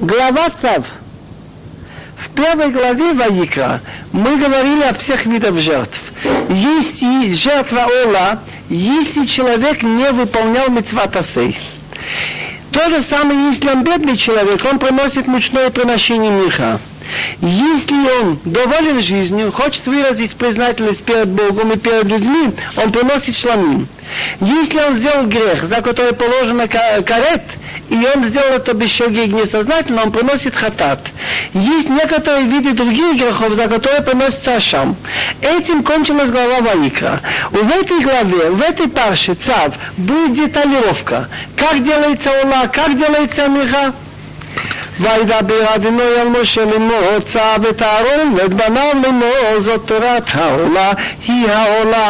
Глава Цав. В первой главе Ваикра мы говорили о всех видах жертв. Есть жертва Ола, если человек не выполнял митцватасей. То же самое, если он бедный человек, он приносит мучное приношение миха. Если он доволен жизнью, хочет выразить признательность перед Богом и перед людьми, он приносит шламим. Если он сделал грех, за который положено карет, и он сделал это без шагиг несознательно, он приносит хатат. Есть некоторые виды других грехов, за которые приносится ашам. Этим кончилась глава Ваикра. В этой главе, в этой парше цав будет деталировка, как делается ула, как делается миха. וידבר אדוני על משה לאמור צב את אהרון ואת בניו לאמור זאת תורת העולה היא העולה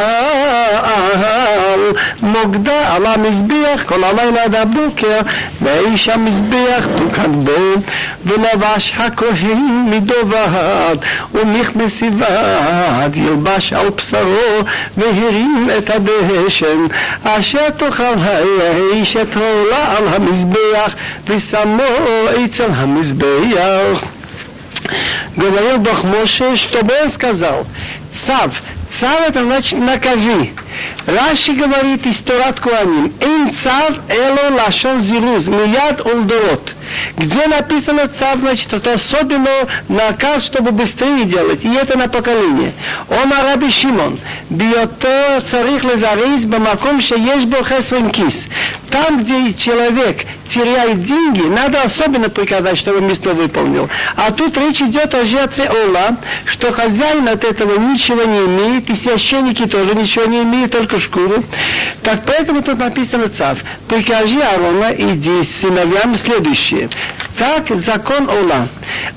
על מוקדה על המזבח כל הלילה עד הבוקר ואיש המזבח תוקן בו ולבש הכהן מדובד ומכבס יבד ילבש על בשרו והרים את הדשן אשר תאכל האיש את העולה על המזבח ושמו אצל Амизбеях. Говорил Бог Моше, чтобы он сказал, «Цав». «Цав» это значит «накажи». Раши говорит из Торат Куаним, ин цав эло лашон зилуз, мияд улдорот. Где написано цав, значит, это особенно наказ, чтобы быстрее делать. И это на поколение. Он Араби Шимон. Биото царих лезарис бамаком шееш бо кис. Там, где человек теряет деньги, надо особенно приказать, чтобы место выполнил. А тут речь идет о жертве Ола, что хозяин от этого ничего не имеет, и священники тоже ничего не имеют, только шкуру. Так поэтому тут написано цав. Прикажи Аарона, иди с сыновьями следующее. Так закон Ола.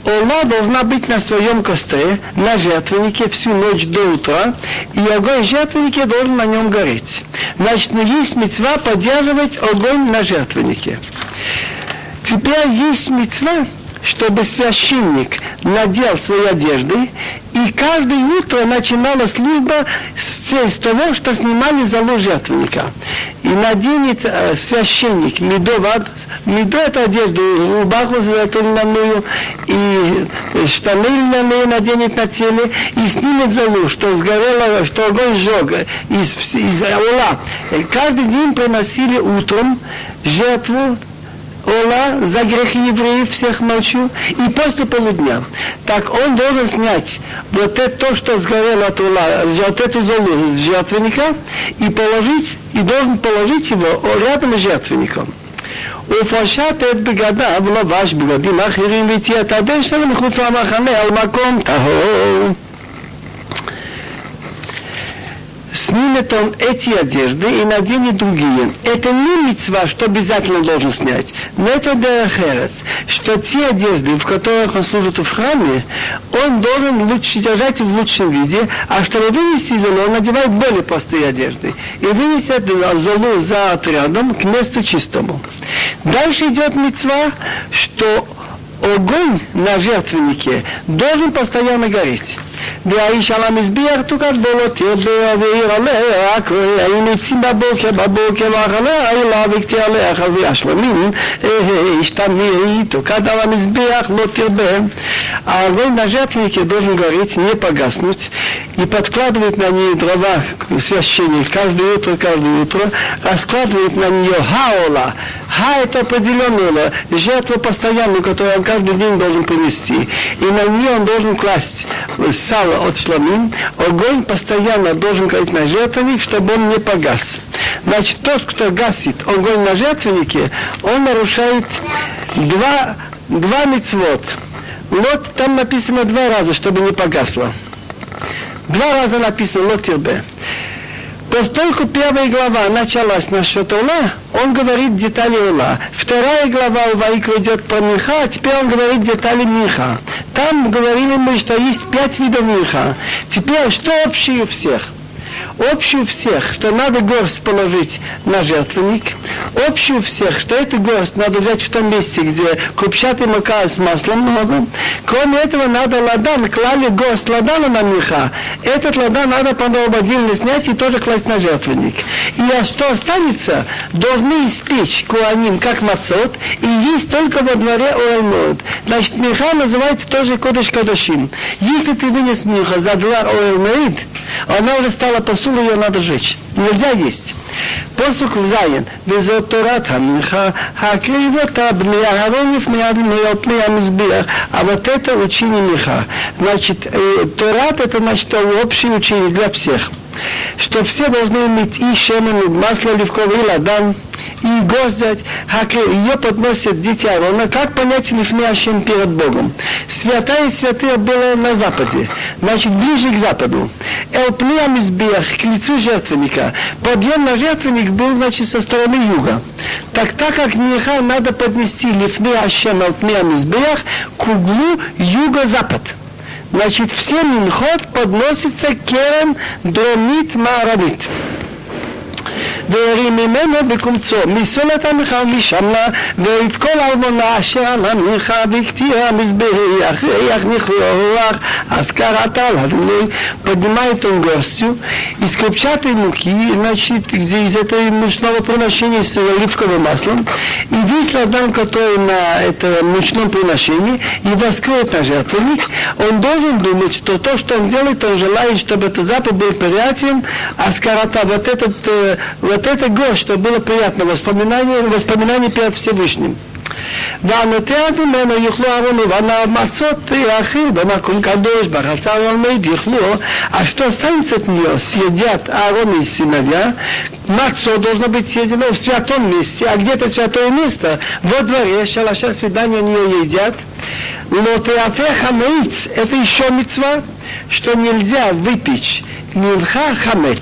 Ола должна быть на своем костре, на жертвеннике всю ночь до утра, и огонь жертвенника должен на нем гореть. Значит, есть мецва поддерживать огонь на жертвеннике. Теперь есть мецва, чтобы священник надел свои одежды, и каждое утро начинала служба с, с того, что снимали залу жертвенника. И наденет э, священник медовад, медо это одежду, рубаху льняную, и штаны льняные наденет на теле, и снимет залу, что сгорело, что огонь сжег из, из ола. Каждый день приносили утром жертву Ола за грехи евреев всех ночью и после полудня. Так он должен снять вот это то, что сгорело от Ола, вот эту залу жертвенника и положить, и должен положить его рядом с жертвенником. ופשט את בגדיו ולבש בגדים אחרים והתייתדש שלו מחוץ למחנה על מקום טהור. снимет он эти одежды и наденет другие. Это не мецва, что обязательно должен снять. Но это дерахерец, что те одежды, в которых он служит в храме, он должен лучше держать в лучшем виде, а чтобы вынести золу, он надевает более простые одежды. И вынесет золу за отрядом к месту чистому. Дальше идет мецва, что огонь на жертвеннике должен постоянно гореть. והאיש על המזבח תוקף בו לא תרבה ויראה עליה האם עצים בבוקר בבוקר ואחריה אלה וקטי עליה חבי השלמים השתמי תוקד על המזבח לא תרבה Огонь на жертвеннике должен гореть, не погаснуть, и подкладывает на нее дрова священник каждое утро, каждое утро, раскладывает на нее хаола. Ха это определенная жертва постоянную, которую он каждый день должен принести. И на нее он должен класть сало от шламин, огонь постоянно должен гореть на жертвенник, чтобы он не погас. Значит, тот, кто гасит огонь на жертвеннике, он нарушает два, два мецвод. Вот там написано два раза, чтобы не погасло. Два раза написано лотирбе. Поскольку первая глава началась насчет Ула, он говорит детали Ула. Вторая глава у Ваикра идет про Миха, а теперь он говорит детали Миха. Там говорили мы, что есть пять видов Миха. Теперь что общее у всех? Общую всех, что надо горсть положить на жертвенник. Общую всех, что эту горсть надо взять в том месте, где крупчатый мука с маслом много. Кроме этого, надо ладан, клали горсть ладана на меха. Этот ладан надо потом отдельно снять и тоже класть на жертвенник. И а что останется, должны испечь куаним, как мацот, и есть только во дворе Оэлмод. Значит, меха называется тоже кодыш кадашим. Если ты вынес меха за двор Оэлмоид, она уже стала посуду ее надо жечь, Нельзя есть. Посук в Заин. Везоторат хамиха, хакривота мне, харонев миадмиотмия мизбиях. А вот это учение миха. Значит, э, Торат это значит общее учение для всех. Что все должны иметь и шемен, масло оливковое, ладан, и гостят, ее подносят дети Аарона, как понять лифне Ашем перед Богом. Святая святая была на западе, значит ближе к западу. Элпния Мизбех, к лицу жертвенника. Подъем на жертвенник был, значит, со стороны юга. Так так как Миха надо поднести лифне Ашем Элпния Мизбех к углу юго-запад. Значит, все минхот подносится керен дромит маравит. והרים ממנו בקומצו, מסולת המחר משמלה, ואת כל ארמונה אשר על המנחה והקטיר המזבח, ריח נכלוח, אז קראת לאדוני, поднимает он гостью из крупчатой муки, значит, где из этой мучного приношения с оливковым маслом, и весь ладан, который на этом мучном приношении, его скроет на жертвенник, он должен думать, что то, что он делает, он желает, чтобы этот запах был приятен, а скорота, вот этот, вот это гость, что было приятно, воспоминание, воспоминание перед Всевышним. והנוטע ממנו יאכלו אהרון ובניו מצות יאכיל במקום קדוש בחצר אלמד יאכלו, а что останется от нее, съедят Аарон и сыновья, мацо должно быть съедено в святом месте, а где-то святое место, во дворе, шалаша свидания они ее едят, лотеафе хамейц, это еще мецва, что нельзя выпечь Минха хамец.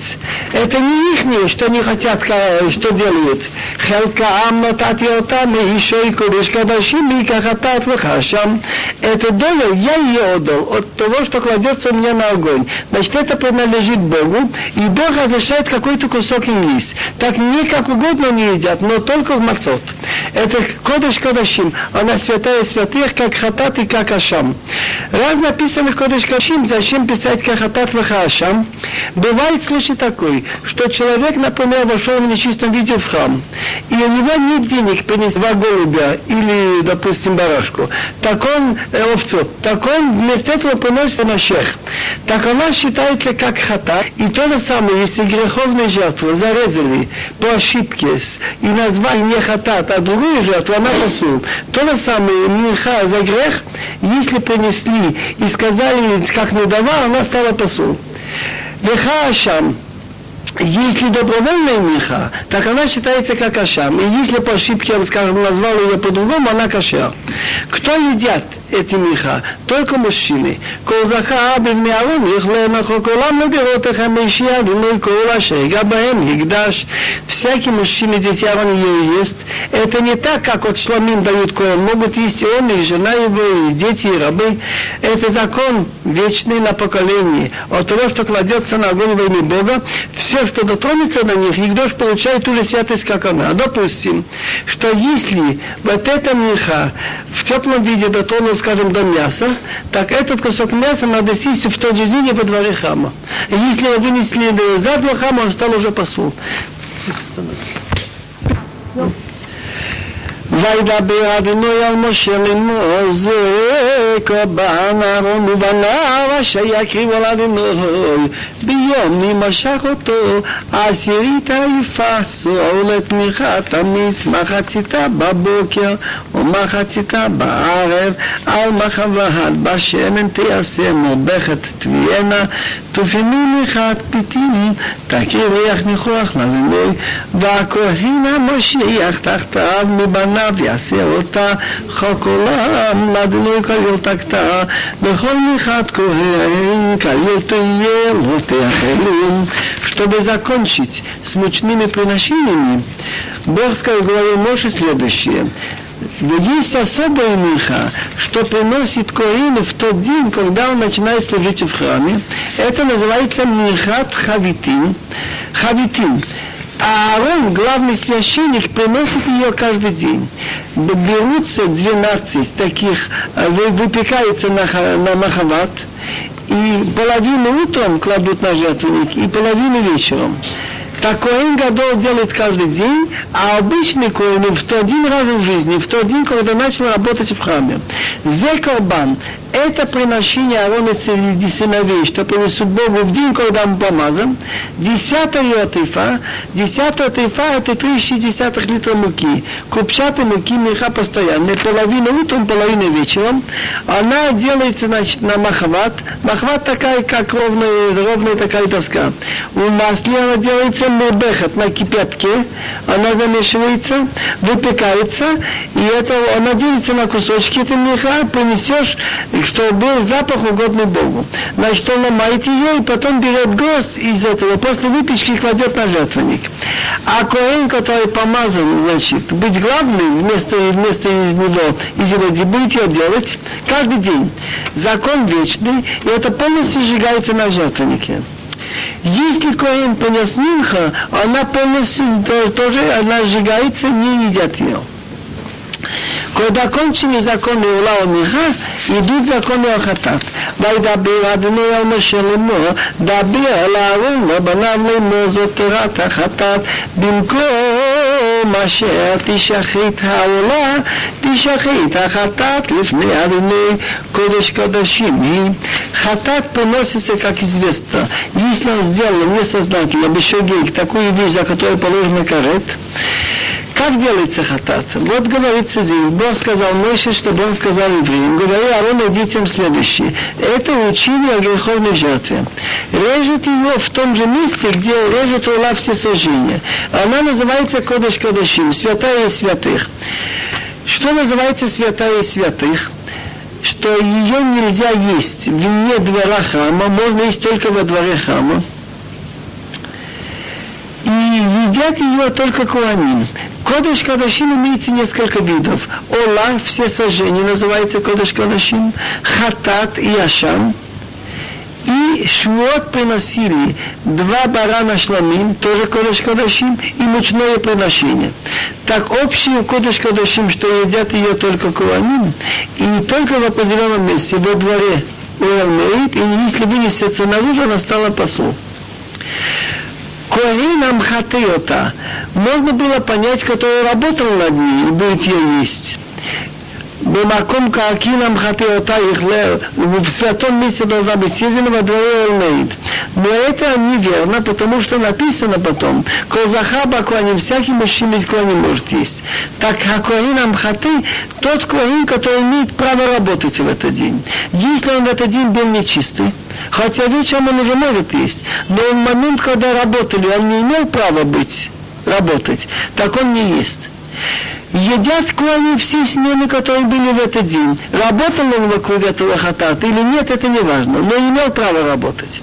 Это не их, что они хотят, что делают. Хелкаам натати отам, и еще и кудыш кадашим, и кахатат вахашам. Это доля, я ее отдал от того, что кладется у меня на огонь. Значит, это принадлежит Богу, и Бог разрешает какой-то кусок им есть. Так не как угодно не едят, но только в мацот. Это кодыш кадашим, она святая святых, как хатат и как ашам. Раз написано кодыш кадашим, зачем писать как хатат вахашам? Бывает случай такой, что человек, например, вошел в нечистом виде в храм, и у него нет денег принести два голубя или, допустим, барашку, так он, э, овцу, так он вместо этого приносит на шех. Так она считается как хата, и то же самое, если греховные жертвы зарезали по ошибке и назвали не хатат, а другую жертву, она посул. То же самое, миха за грех, если принесли и сказали, как не давал, она стала посул. Леха Ашам, если добровольная миха, так она считается как ашам. И если по ошибке он, скажем, назвал ее по-другому, она кашер. Кто едят эти миха? Только мужчины. כל זכה בבני אהרון יכלה מחוק עולם לדירות החמישייה גילוי כל השגע בהם הקדש. Всякий мужчина дети Аарон ее ест. Это не так, как от шламим дают коэн. Могут есть и он, и жена его, и дети, и рабы. Это закон вечный на поколение. От того, что кладется на огонь во имя Бога, все, что дотронется на них, Игдош получает ту же святость, как она. Допустим, что если вот эта миха в теплом виде дотронулась скажем, до мяса, так этот кусок мяса надо съесть в тот же день во дворе хама. Если его вынесли за два хама, он стал уже посол. וידבר אדוני על משה לאמור זה קורבן אהרון ובניו אשר יקריבו על אדוני ביום נמשך אותו עשירית יפסו לתמיכה תמיד מחציתה בבוקר ומחציתה בערב על מחבת בשמן תיעשה מורבכת תביענה תופינו מחת פיתים תכיר ריח ניחוח לאדוני והכהן המשיח תחתיו מבניו עליו יעשה אותה חוק עולם, לדלו כליל תקתה, בכל מחד כהן כליל תהיה לא תאכלו. Чтобы закончить с мучными приношениями, Бог сказал, говорил Моше следующее. Есть особая минха, что приносит Коин в тот день, когда он начинает служить в храме. Это называется минхат хавитин. Хавитин. А Аарон, главный священник, приносит ее каждый день. Берутся 12 таких, э, выпекаются на, на махават, и половину утром кладут на жертвенник, и половину вечером. Так Коэн Гадол делает каждый день, а обычный Коэн в тот один раз в жизни, в тот день, когда начал работать в храме. Зе Корбан это приношение Аарона и сыновей, что принесут Богу в день, когда он помазан. Десятая тайфа, десятая тайфа это три десятых литров муки. Купчатой муки меха постоянная, половина утром, половина вечером. Она делается значит, на махват. Махват такая, как ровная, ровная такая доска. У масле она делается мебехат на кипятке. Она замешивается, выпекается, и это она делится на кусочки, это меха, принесешь и что был запах угодный Богу. Значит, он ломает ее и потом берет гроздь из этого, после выпечки кладет на жертвенник. А Коэн, который помазан, значит, быть главным вместо, вместо из него, из его будете делать каждый день. Закон вечный, и это полностью сжигается на жертвеннике. Если Коэн понес Минха, она полностью тоже, она сжигается, не едят ее. Когда кончили законы Ула Миха, идут законы Ахатат. וידבר אדוני על משה לאמור, דבר אל אהרון ובניו לאמור זאת תורת החטאת במקום אשר תשחית העולה, תשחית החטאת לפני אדוני קודש קודשים היא. Хатат приносится, как известно, если он сделал несознательно, бешегейк, такую вещь, за которую положено карет, как делается хатат? Вот говорится здесь, Бог сказал Моше, чтобы он сказал евреям, говори Аарону детям следующее. Это учение о греховной жертве. Режет ее в том же месте, где режет ула все сожжения. Она называется Кодыш Кодышим, святая из святых. Что называется святая из святых? Что ее нельзя есть вне двора храма, можно есть только во дворе храма и едят ее только куаним. Кодыш Кадашим имеется несколько видов. Ола, все сожжения называется Кодыш Кадашим, Хатат и Ашам. И швот приносили два барана шламим, тоже Кодыш Кадашим, и мучное приношение. Так общий Кодыш Кадашим, что едят ее только куаним, и только в определенном месте, во дворе Уэлмейт, и если вынесется наружу, она стала посол. Коринам хатыота. Можно было понять, который работал над ней и будет ее есть. במקום каакинам хатеота их в святом месте должна быть съедена во дворе Элмейд. Но это неверно, потому что написано потом, Козахаба Куаним, всякий мужчина из Куаним может есть. Так Хакуанинам хаты, тот Куанин, который имеет право работать в этот день. Если он в этот день был нечистый, хотя вечером он уже может есть, но в момент, когда работали, он не имел права быть, работать, так он не ест едят клани все смены, которые были в этот день. Работал он вокруг этого хатата или нет, это не важно, но имел право работать.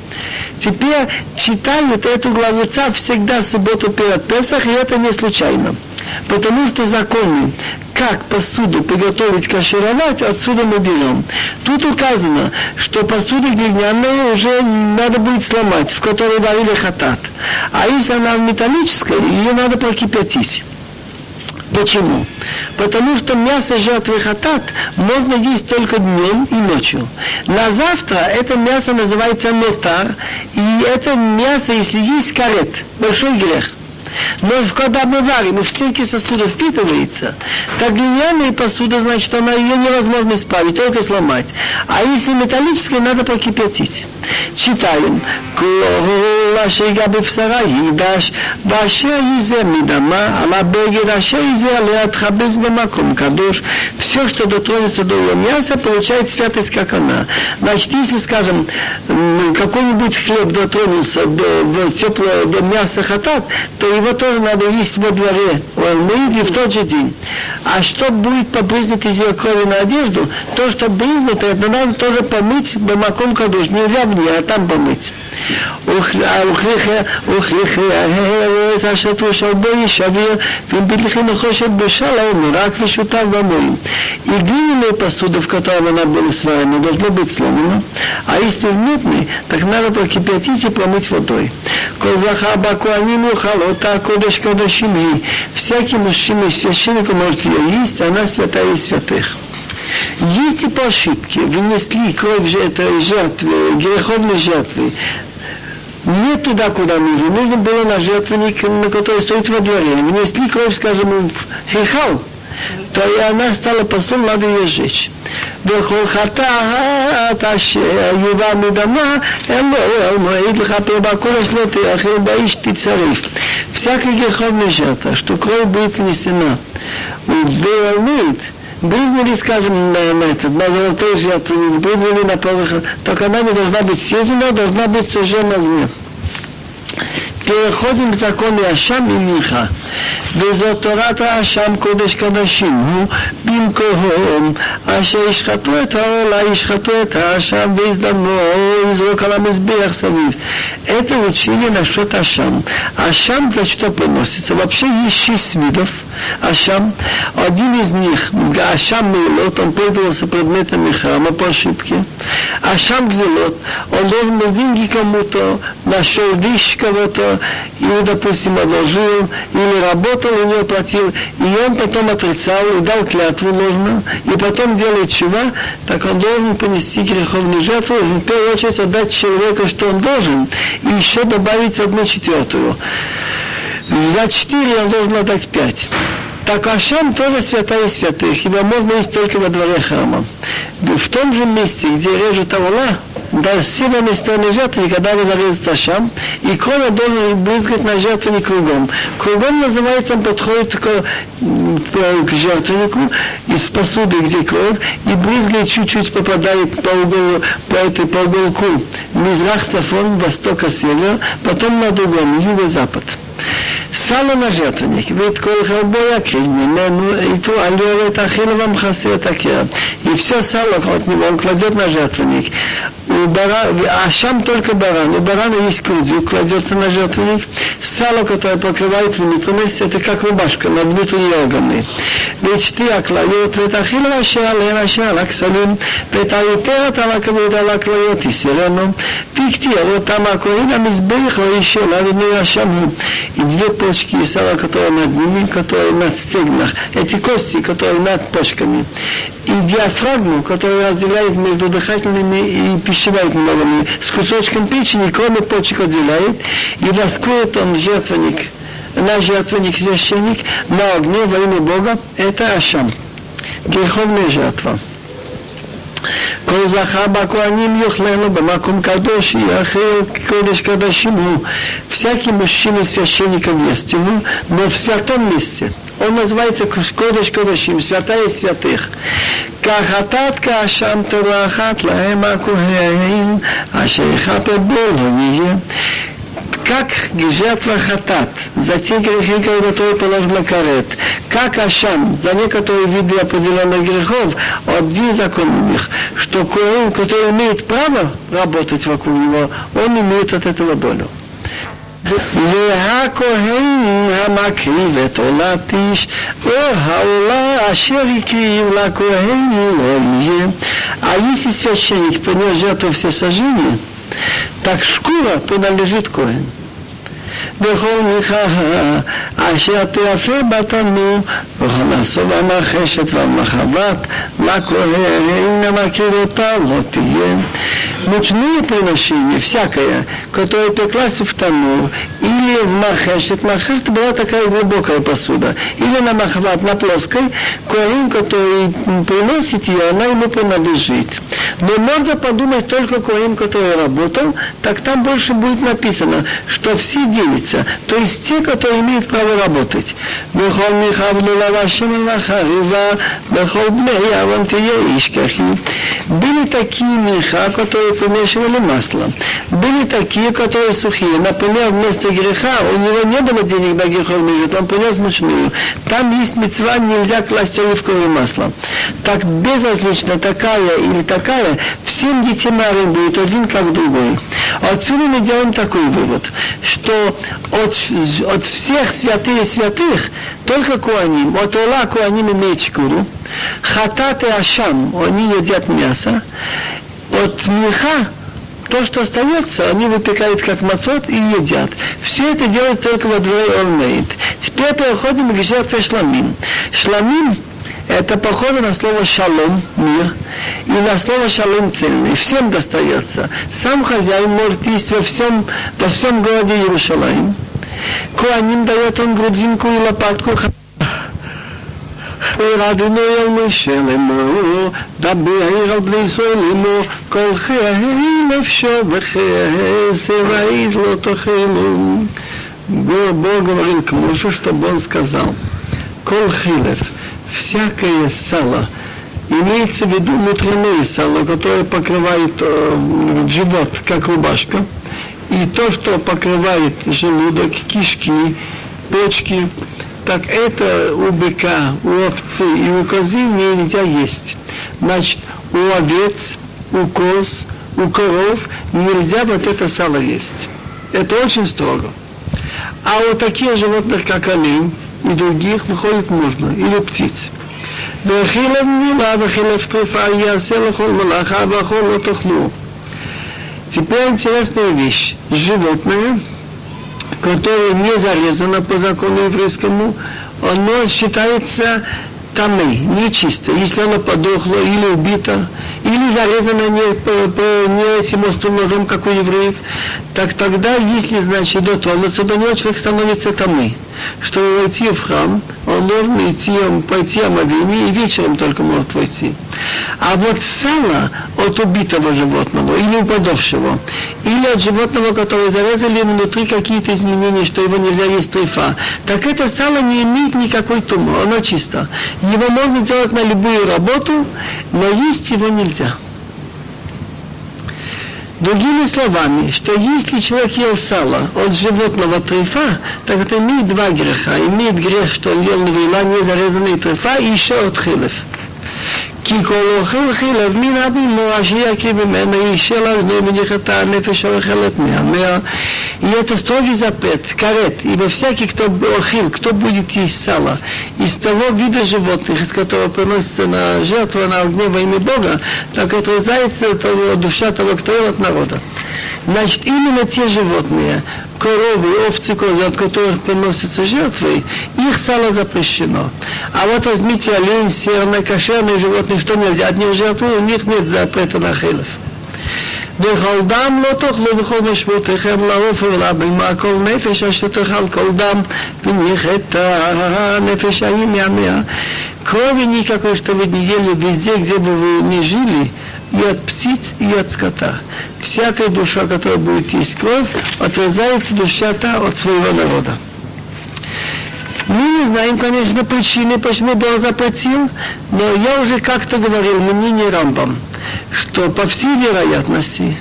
Теперь читают эту главу ЦАП всегда субботу перед Песах, и это не случайно. Потому что законы, как посуду приготовить кашировать, отсюда мы берем. Тут указано, что посуда глиняная уже надо будет сломать, в которой варили хатат. А если она металлическая, ее надо прокипятить. Почему? Потому что мясо жертвы хатат можно есть только днем и ночью. На завтра это мясо называется нотар, и это мясо, если есть карет, большой грех. Но когда мы варим, и в стенки сосуда впитывается, так глиняная посуда, значит, она ее невозможно исправить, только сломать. А если металлическая, надо прокипятить. Читаем. אשר בבשרה ייגש, ואשר יזה מדמה, על הבגד אשר יזה עליה תכבס במקום קדוש. Все, что дотронется до ее мяса, получает святость, как она. Значит, если, скажем, какой-нибудь хлеб дотронулся до, теплого до мяса хатат, то его тоже надо есть во дворе, в в тот же день. А что будет по признаке из ее крови на одежду, то, что измыто, это надо тоже помыть бамаком кадуш. Нельзя мне, а там помыть. А, э, э, э, и глиняная посуда, в которой она была сварена, должна быть сломана. А если внутренний, так надо прокипятить и помыть водой. Всякий мужчина и священник может ее есть, она святая из святых. Если по ошибке внесли кровь этой жертвы, греховной жертвы, не туда, куда нужно, нужно было на жертвенник, на который стоит во дворе. Внесли кровь, скажем, в хихал, то и она стала посол, надо ее сжечь. וכל חטאת אשר יובא מדמה, אלוהו מועיד לכפר בקודש לא תאכל באיש תצרף. Всякая греховная жертва, что кровь будет внесена, убивает, брызнули, скажем, на, на, этот, на золотой жертвенник, брызнули на порох, только она не должна быть съедена, должна быть сожжена в мир. переходим к закону Ашам и Миха. וזאת תורת האשם קודש קדשים הוא במקום אשר ישחטו את העולה, ישחטו את האשם ויזדמנו יזרוק על המזבח סביב. Это учение насчет Ашам. Ашам за что приносится? Вообще есть шесть видов Ашам. Один из них, Ашам Мейлот, он пользовался предметами храма по ошибке. Ашам Гзелот, он должен деньги кому-то, нашел вещь кого-то, или, допустим, одолжил, или работал, и не оплатил, и он потом отрицал, и дал клятву ложно, и потом делает чува, так он должен понести греховную жертву, в первую очередь отдать человеку, что он должен, и еще добавить одну четвертую. За четыре он должен отдать пять. Так Ашам тоже святая святых, его можно есть только во дворе храма. В том же месте, где режут Аула, до северной стороны жертвы, когда вы зарезать Ашам, и кровь должен брызгать на жертвенник кругом. Кругом называется, он подходит к, к жертвеннику из посуды, где кровь, и брызгает чуть-чуть попадает по, углу, по, этой, по уголку Мизрах, Цафон, Востока, Север, потом на другом, Юго-Запад. Сало на жертвенник, ведь кол хабоя кельмимену, и ту алёвет ахилова мхасе такер. И все сало от него он кладет на жертвенник. У бара, а шам только баран. У барана есть кудзю, кладется на жертвенник. Сало, которое покрывает внутренность, это как рубашка на внутренние органы. ведь ты הכליות ואת אכיל ראשי עליהן אשר על הכסלים ואת היתרת על הכבוד על הכליות יסירנו והקטיר אותם הכהן המזבח и две почки и сало, которое над ними, которые над стегнах, эти кости, которые над почками, и диафрагму, которая разделяет между дыхательными и пищеварительными органами, с кусочком печени, кроме почек отделяет, и раскроет он жертвенник, наш жертвенник священник на огне во имя Бога, это Ашам, греховная жертва. כל זכר בכהנים יאכלנו במקום קדוש, יאכל קודש קדשים הוא. Всякий мужчина священников ест ему, но в святом месте. Он называется Кодыш Кодашим, святая святых. כחטאת כאשם תורחת להם הכהן, אשר יכפר בו לא יהיה как жертва хатат, за те грехи, которые положен на карет, как Ашам, за некоторые виды определенных грехов, один закон у них, что Коэн, который имеет право работать вокруг него, он имеет от этого долю. והכהן המקריב את עולת איש, או העולה אשר הקריב לכהן לא יהיה. А если священник принес жертву всесожжения, так шкура принадлежит Коэн. בכל מיכה אשר תיאפה בתנור וכל הסוב המרחשת והמחבת לכהן המכיר אותה לא תהיה мучные приношения, всякое, которое пеклась в танур, или в махешет, махешет была такая глубокая посуда, или на махват, на плоской, коин, который приносит ее, она ему принадлежит. Но можно подумать только коин, который работал, так там больше будет написано, что все лица, то есть те, которые имеют право работать. Бехол Михавлила Вашима Вахарива, Бехол Бнея Авантия Ишкахи. Были такие меха, которые помешивали масло. Были такие, которые сухие. Например, вместо греха у него не было денег на грехов мира, он принес мучную. Там есть мецва, нельзя класть оливковое масло. Так безразлично, такая или такая, всем детям будет один как другой. Отсюда мы делаем такой вывод, что от, от всех святых святых только Куаним, от Ола Куаним имеет шкуру, Хатат и Ашам, они едят мясо, от Миха то, что остается, они выпекают как масот и едят. Все это делают только во дворе Олмейт. Теперь переходим к жертве шламим. Шламим это похоже на слово шалом, мир, и на слово шалом цельный. Всем достается. Сам хозяин может есть во всем, во всем городе Иерусалим. Куаним дает он грудинку и лопатку ורדינו אל משה לאמור, דבר על בני ישראל לאמור, כל חיי נפשו וחיי севаиз לא תאכלו. Бог говорил к Моше, чтобы он сказал, кол хилев, всякое сало, имеется в виду внутреннее сало, которое покрывает э, живот, как рубашка, и то, что покрывает желудок, кишки, почки, так это у быка, у овцы и у козы нельзя есть. Значит, у овец, у коз, у коров нельзя вот это сало есть. Это очень строго. А у таких животных, как олень и других, выходит можно, или птиц. וחילב מילה וחילב טריפה יעשה לכל מלאכה והכל לא תאכלו. Теперь интересная вещь. Животное, которое не зарезано по закону еврейскому, оно считается тамы, нечисто. Если оно подохло или убито, или зарезано не, по, по, не этим острым ножом, как у евреев, так тогда, если, значит, дотронуться до него, человек становится тамы чтобы войти в храм, он должен идти, пойти омовение и вечером только может войти. А вот сало от убитого животного или упадавшего, или от животного, которое зарезали внутри какие-то изменения, что его нельзя есть трефа, так это сало не имеет никакой тумы, оно чисто. Его можно делать на любую работу, но есть его нельзя. Другими словами, что если человек ел сало от животного трефа, так это имеет два греха. Имеет грех, что он ел вина не зарезанный трефа, и еще от хилев. כי כל אוכל חילב מן הבימו אשר יקיא ממנו אישה לאזנו מניחתה הנפש האוכלת מהמאה. И это строгий запрет, карет, ибо всякий, кто охил, кто будет есть сало, из того вида животных, из которого приносится на жертву на огне во имя Бога, так отрезается того, душа того, кто ел от народа. Значит, именно те животные, коровы, овцы, козы, от которых приносятся жертвы, их сало запрещено. А вот возьмите олень, северное, кошерные животные, что нельзя, от них жертвы, у них нет запрета на хилов. וכל דם לא תאכלו בכל משמעותיכם לעוף ולבהמה כל נפש אשר תאכל כל דם וניח את הנפש ההיא מהמאה. Крови никакой, что вы не ели везде, где бы вы не жили, и от птиц, и от скота. Всякая душа, которая будет есть кровь, отрезает душа та от своего народа. Мы не знаем, конечно, причины, почему Бог запретил, но я уже как-то говорил, мне не Рамбам, что по всей вероятности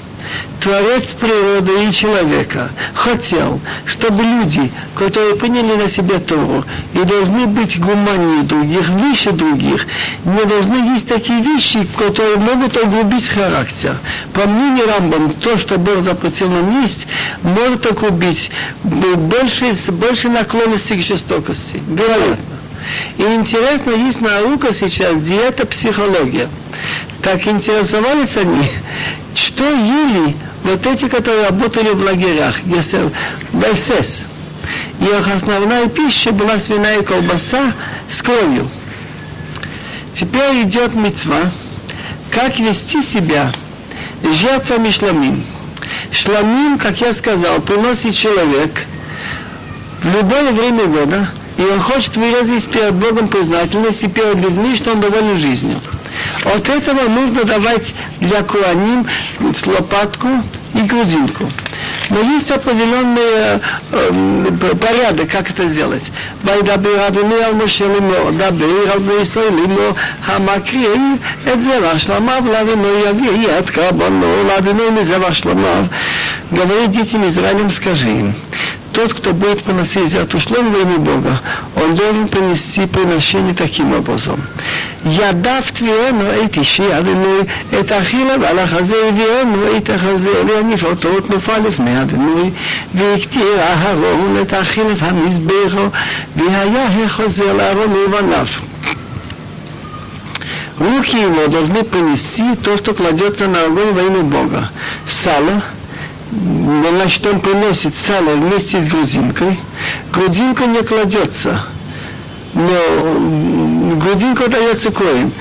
Творец природы и человека хотел, чтобы люди, которые приняли на себя Тору и должны быть гуманнее других, выше других, не должны есть такие вещи, которые могут огрубить характер. По мнению Рамбам, то, что Бог запретил нам есть, может огрубить больше, больше наклонности к жестокости. Вероятно. И интересно, есть наука сейчас, диета психология. Так интересовались они, что ели вот эти, которые работали в лагерях, если в СС. Их основная пища была свиная колбаса с кровью. Теперь идет мецва, как вести себя жертвами шламим. Шламим, как я сказал, приносит человек в любое время года, и он хочет выразить перед Богом признательность и перед людьми, что он доволен жизнью. От этого нужно давать для куаним лопатку и грузинку. Но есть определенный э, порядок, как это сделать. וידבר אדוני על משה לאמור, דבר על בני ישראל לאמור, המקריב את זרע שלמיו לאדוני יביא את קרבנו לאדוני מזרע שלמיו. Говорит детям Израилем, скажи им, тот, кто будет поносить жертву шлом во Бога, он должен принести приношение таким образом. Я дав твиону эти шиады, но это ахилов, алахазе виону, это хазе виониф, отот нуфалев меадыны, виктир ахарон, это ахилов хамизбехо, вихая хехозе ларон и ванав. Руки его должны принести то, что кладется на огонь во имя Бога. Сало – значит, он приносит сало вместе с грузинкой. Грузинка не кладется, но грудинка дается коин.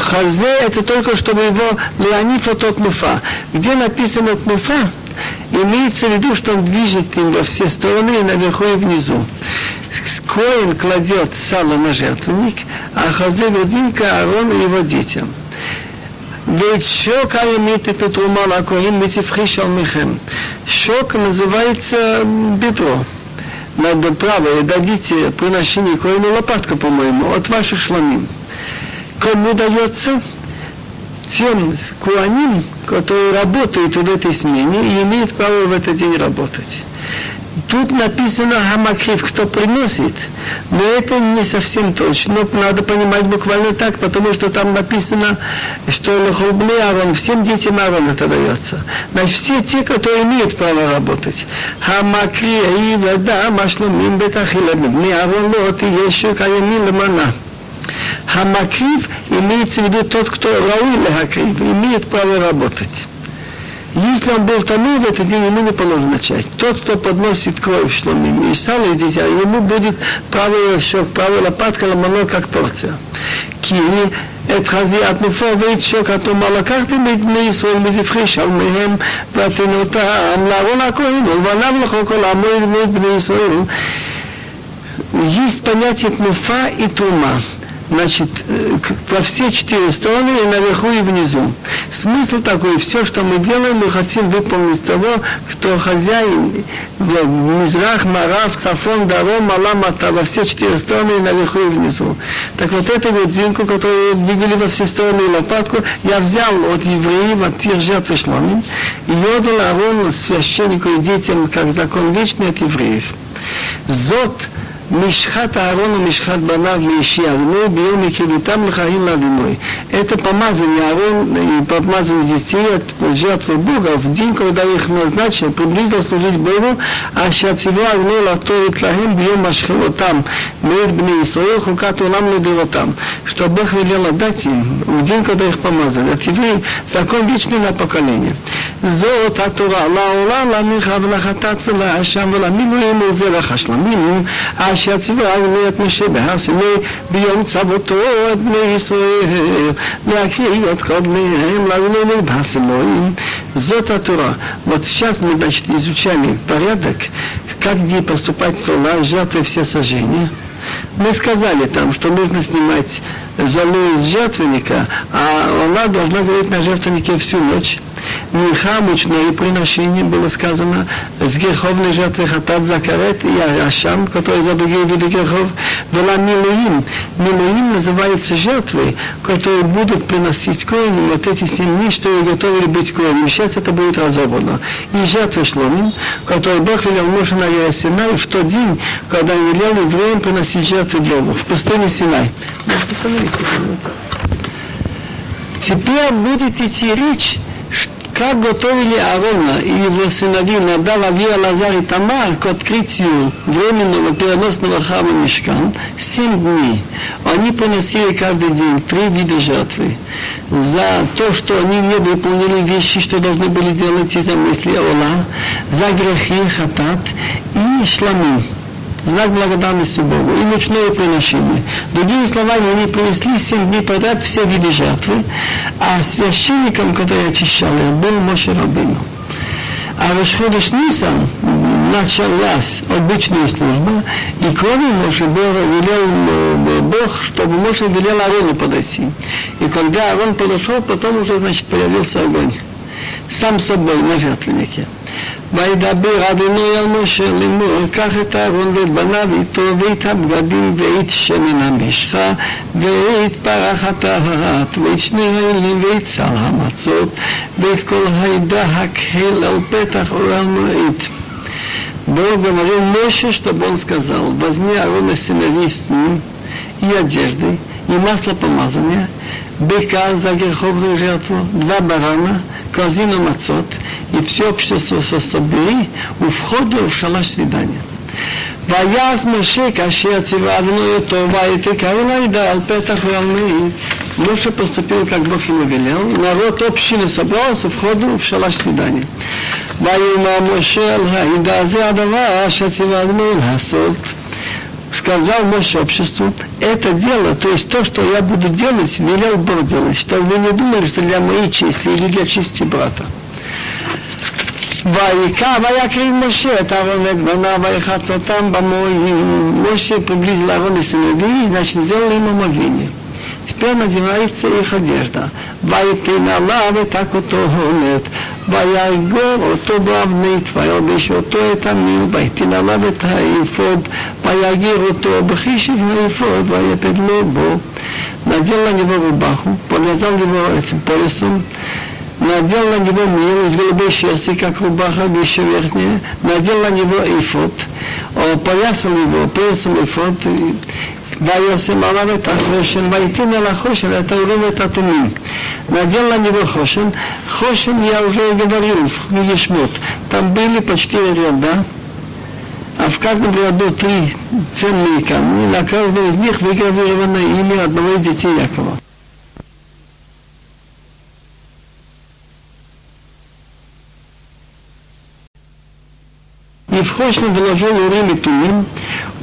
Хазе это только чтобы его леонифа тот муфа. Где написано тмуфа, имеется в виду, что он движет им во все стороны, и наверху и внизу. Коин кладет сало на жертвенник, а хазе грудинка Аарон и его детям. Ведь шок аямит это труман акуин мисифхиша михем. Шок называется бедро. Надо правое, дадите приношение коину лопатку, по-моему, от ваших шламим. Кому дается? Тем куаним, которые работают в этой смене и имеют право в этот день работать. Тут написано Хамакрив, кто приносит, но это не совсем точно. Надо понимать буквально так, потому что там написано, что Лохолбли Арон, всем детям Арон это дается. Значит, все те, которые имеют право работать. Хамакри, и вода, машлумим, бетахила, бни Арон, лот, и еще каямин лемана. Хамакрив имеется в виду тот, кто рауи лехакрив, имеет право работать. Если он был тому, в этот день ему не положена часть. Тот, кто подносит кровь шломим и сало из дитя, ему будет правый щек, правая лопатка ломано как порция. Кири, את חזיית נופו ואת שוקתו מה לקחתם מבני ישראל מזבחי שלמיהם ותנותם לארון הכהן ולבניו לכו כל עמו את בני ישראל. Есть понятие тнуфа и тума значит, во все четыре стороны, и наверху, и внизу. Смысл такой, все, что мы делаем, мы хотим выполнить того, кто хозяин, Мизрах, Марав, Цафон, Даром, Аламата, во все четыре стороны, и наверху, и внизу. Так вот эту вот зинку, которую двигали во все стороны, и лопатку, я взял от евреев, от тех жертв шломим, и отдал Арон, священнику и детям, как закон вечный от евреев. Зот – Мишхат Аарон и Мишхат Банав Миши Адной Биом Микилитам Лахаин Ладиной. Это помазание Аарон и помазание детей от жертвы Бога в день, когда их назначил, приблизил служить Богу, а Шациву Адной Латоит Лахим Биом Машхилотам Меет Бне Исраил Хукат Улам Ледиротам. Что Бог велел отдать им в день, когда их помазали. От евреев закон вечный на поколение. זאת התורה לעולם, למלחמה ולחטאת ולאשם ולמילואים ולזרח השלמים, אשר ציווה עלינו את משה בהר סיני ביום צוותו את בני ישראל, להקריא את קודמיהם לעולנו בהסמואים. זאת התורה. Вот сейчас мы, значит, изучали порядок, как где поступать с жертвы все сожжения. Мы сказали там, что нужно снимать залу из жертвенника, а она должна говорить на жертвеннике всю ночь. Минха, мучное приношение было сказано, с греховной жертвы хатат закарет и ашам, который за другие виды грехов, была милуим. Милуим называется жертвой, которые будут приносить коинам вот эти семь дней, что и готовили быть коинами. Сейчас это будет разобрано. И жертвы шломим, которые Бог велел Моше на Синай в тот день, когда велел евреям приносить жертвы Богу в пустыне Синай. Теперь будет идти речь как готовили Аарона и его сыновей Надав, Авия, Лазар и Тамар к открытию временного переносного храма Мешкан, семь дней. Они приносили каждый день три вида жертвы. За то, что они не выполнили вещи, что должны были делать из-за мысли Ола, за грехи, хатат и шламим знак благодарности Богу и ночное приношение. Другими словами, они принесли семь дней подряд все виды жертвы, а священником, который очищал их, был Моше Рабину. А в Ишходыш Нисан началась обычная служба, и кроме Моше велел Бог, чтобы Моше велел Арону подойти. И когда Арон подошел, потом уже, значит, появился огонь. Сам собой на жертвеннике. וידבר אדוני על משה לאמור, קח את אהרון ואת בניו איתו ואת הבגדים ואת שמן המשחה ואת פרח הטהרת ואת שני האלים ואת שר המצות ואת כל העדה הקהל על פתח אור המועד Бог говорил Моше, чтобы он сказал, возьми Аарона сыновей с ним и одежды, и масло помазания, быка за греховную жертву, два барана, корзину мацот, и все общество собери у входа в шалаш свидания. ויעש משה כאשר ציווה אדוני אותו, ויתקע אליי על פתח רמי. Моше поступил, как Бог ему велел. Народ общины собрался в ходу в шалаш свидания. ויאמר משה על העדה זה הדבר שציווה אדוני לעשות. Сказал Моше обществу, это дело, то есть то, что я буду делать, велел Бог делать, чтобы вы не думали, что для моей чести или для чести брата. ויקרא ויקריב משה את אהרון ואת בניו ויחץ אותם במורים. Моше приблизил Аарон и сыновей, значит, сделал им омовение. Теперь надевается их одежда. ויתן עליו את הכותונת, ויגור אותו באבני תוויל בשעותו את המיל, ויתן עליו את האפוד, ויגיר אותו בחישב האפוד, ויפד לו בו. Надел на него рубаху, повязал его этим поясом, надел на него мир из голубой шерсти, как рубаха, еще верхняя, надел на него эйфот, опоясал его поясом эйфот, וישם עליו את החושן, ויתן על החושן את האורים ואת התומים. Надел на него хошин. Хошин я уже говорил в книге Шмот. Там были по четыре ряда, а в каждом ряду три ценные камни. На каждом из них выгравировано имя одного из детей Якова. И в Хошин вложил Урим и Тумим.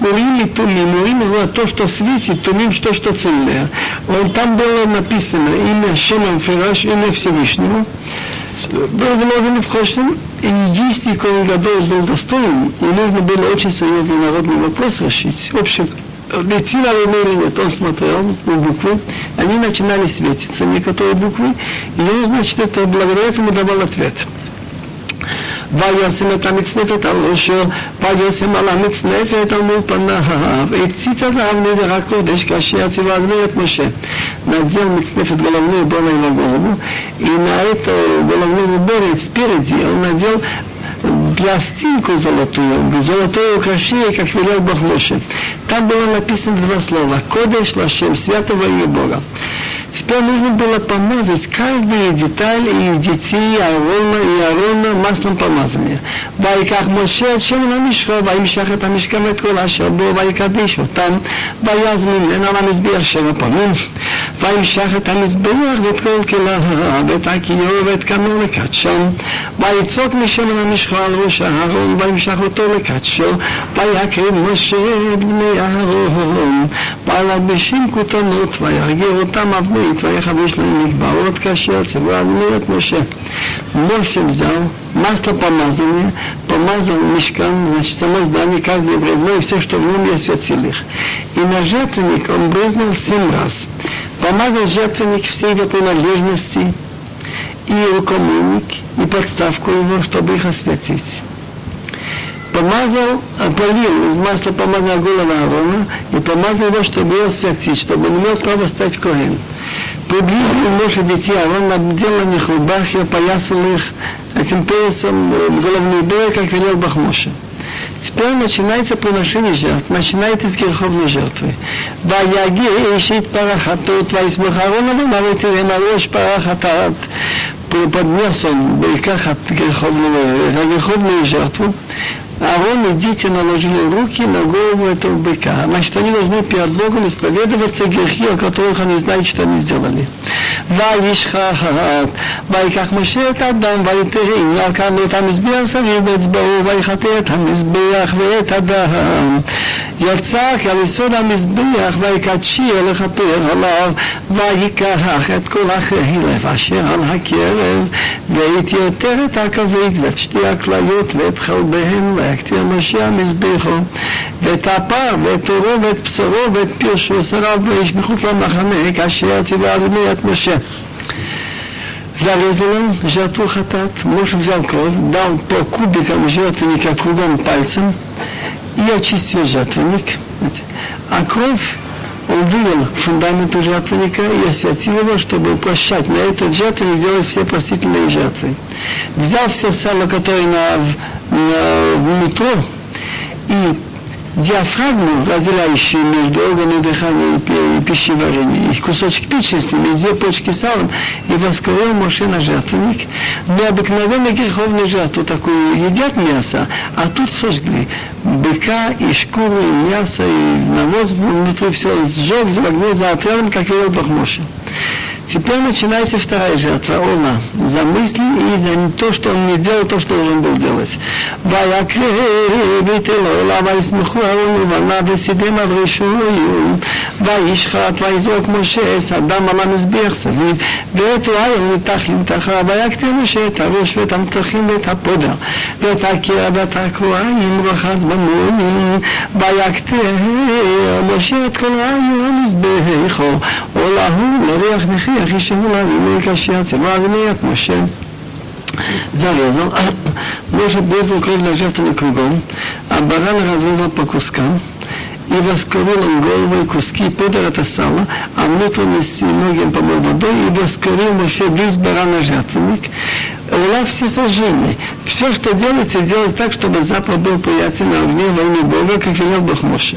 Урим и Тумим. Урим это то, что светит, Тумим то, что цельное. Он, там было написано имя Шеман Фираш, имя Всевышнего. Был вложен в Хошин, и если Коэн Гадол был достоин, и нужно было очень серьезный народный вопрос решить, общий идти на войну или нет, он смотрел на буквы, они начинали светиться, некоторые буквы, и он, значит, это благодаря этому давал ответ. וישם את המצנפת על ראשו, וישם על המצנפת על מול פניו, והציץ הזהב נזר הקודש כאשר ציווה אדוני את משה. Надел מצנפת головную убор на голову, и на эту головную убор спереди он надел пластинку золотую, золотое украшение, как велел Бог Моше. Там было написано два слова. Кодеш Лашем, святого имя Бога. Теперь нужно было помазать каждую деталь из детей Аарона и Аарона маслом помазания. ויקח משה את שמן המשחה וימשך את המשכן ואת כל אשר בו ויקדיש אותם ויזמין ממנו על המזבח שבע פעמים וימשך את המזבח ואת כל כליו ואת הכיור ואת כמור לקדשם ויצוק משמן המשחה על ראש אהרון וימשך אותו לקדשו ויקריב משה את בני אהרון וילבשים כותנות וירגיר אותם אבני и поехал вышли на них болот кашер, от Моше. Моше взял масло помазания, помазал мешкам, значит, само здание, каждое бревно и все, что в нем есть светильных. И на жертвенник он брызнул семь раз. Помазал жертвенник все его принадлежности, и рукомойник, и подставку его, чтобы их осветить помазал, полил из масла помазал голову Аарона и помазал его, чтобы его святить, чтобы он имел право стать коином приблизили лошади детей, а он обдел на них рубахи, опоясал их этим поясом э, головные боя, как велел Бахмоша. Теперь начинается приношение жертв, начинает из греховной жертвы. Ваяги ищет парахатут, и ванавитирен, алош парахатат. Поднес он, как от греховного, греховную э, жертву. Аарон и дети наложили руки на голову этого быка. Значит, они должны перед Богом исповедоваться грехи, о которых они знают, что они сделали. וישחט, ויקח משה את הדם ויתרים, ירקם את המזבח סביב אצבעו, ויחטא את המזבח ואת הדם. יצק על יסוד המזבח ויקדשי לכפר עליו, ויקח את כל החלב אשר על הקרב, ויתייתר את הכבד ואת שתי הכליות ואת חלביהן ויקטיר משה המזבחו, ואת הפר ואת עורו ואת בשרו ואת פרשו שריו ואיש מחוץ למחנה כאשר ציווה אדוני את משה. Зарезал жертву хатат, муж взял кровь, дал по кубикам жертвенника кругом пальцем и очистил жертвенник. А кровь он вывел фундамент жертвенника и осветил его, чтобы прощать на этот жертвенник делать все простительные жертвы. Взял все сало, которое на в метро, и диафрагму, разделяющую между органами дыхания и пищеварения, и кусочек печени ними, две почки салом, и воскурил Моше на жертвенник. Но обыкновенно греховную жертву такую едят мясо, а тут сожгли быка и шкуру, и мясо, и навоз внутри все сжег, за огне за отрядом, как Бог Моше. Теперь начинается вторая жертва, Ола, за мысли и за то, что он не делал, то, что должен был делать. ויקריב את אלוהיו וישמחו אהרון ובניו וסידם על רשועיו וישחט ויזרוק משה סדם על המזבח סביב ואת אוהיו מתחת מתחת ויקטר משה את הראש ואת המתחים ואת הפודר ואת הקרע ואת הכהנים רחץ במונים ויקטר משה את כל רעיו המזבחו עולהו לריח נכי אחי שמולה וימי קשייה צבא ומיית משה зарезал, Боже брызгал кровь на жертвенный кругом, а баран разрезал по кускам, и воскурил он голову и куски, подал это сало, а внутренности ноги он помыл водой, и воскурил Моше весь баран на жертвенник. Ула все сожжения. Все, что делается, делать так, чтобы запах был приятен на огне во имя Бога, как велел Бог Моше.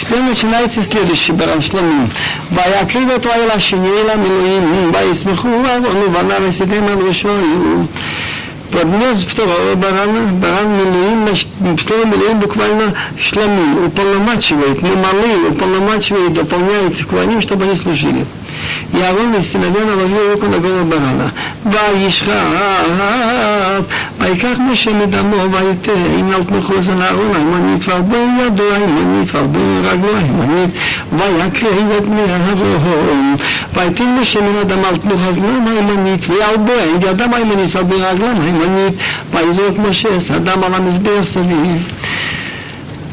Теперь начинается следующий баран шломим. ויקריב אותו אל השני אל המילואים, וישמחו אהרון ובניו וסידם על ראשו поднес второго барана, баран Милуим, второй Милуим буквально шламим, уполномачивает, мамалы, уполномачивает, дополняет куаним, чтобы они служили И Аарон из сыновей наложил руку на голову барана. וישחט, ויקח משה מדמו ויתן על תנוחו על אהרון הימנית והרבה ידו הימנית והרבה רגלו הימנית ויקרב את בני אהרון ויתן משה מן הדם על תנוח הזלם הימנית והרבה ידם הימנית והרבה רגלם הימנית ויזרוק משה הדם על המזבח סביב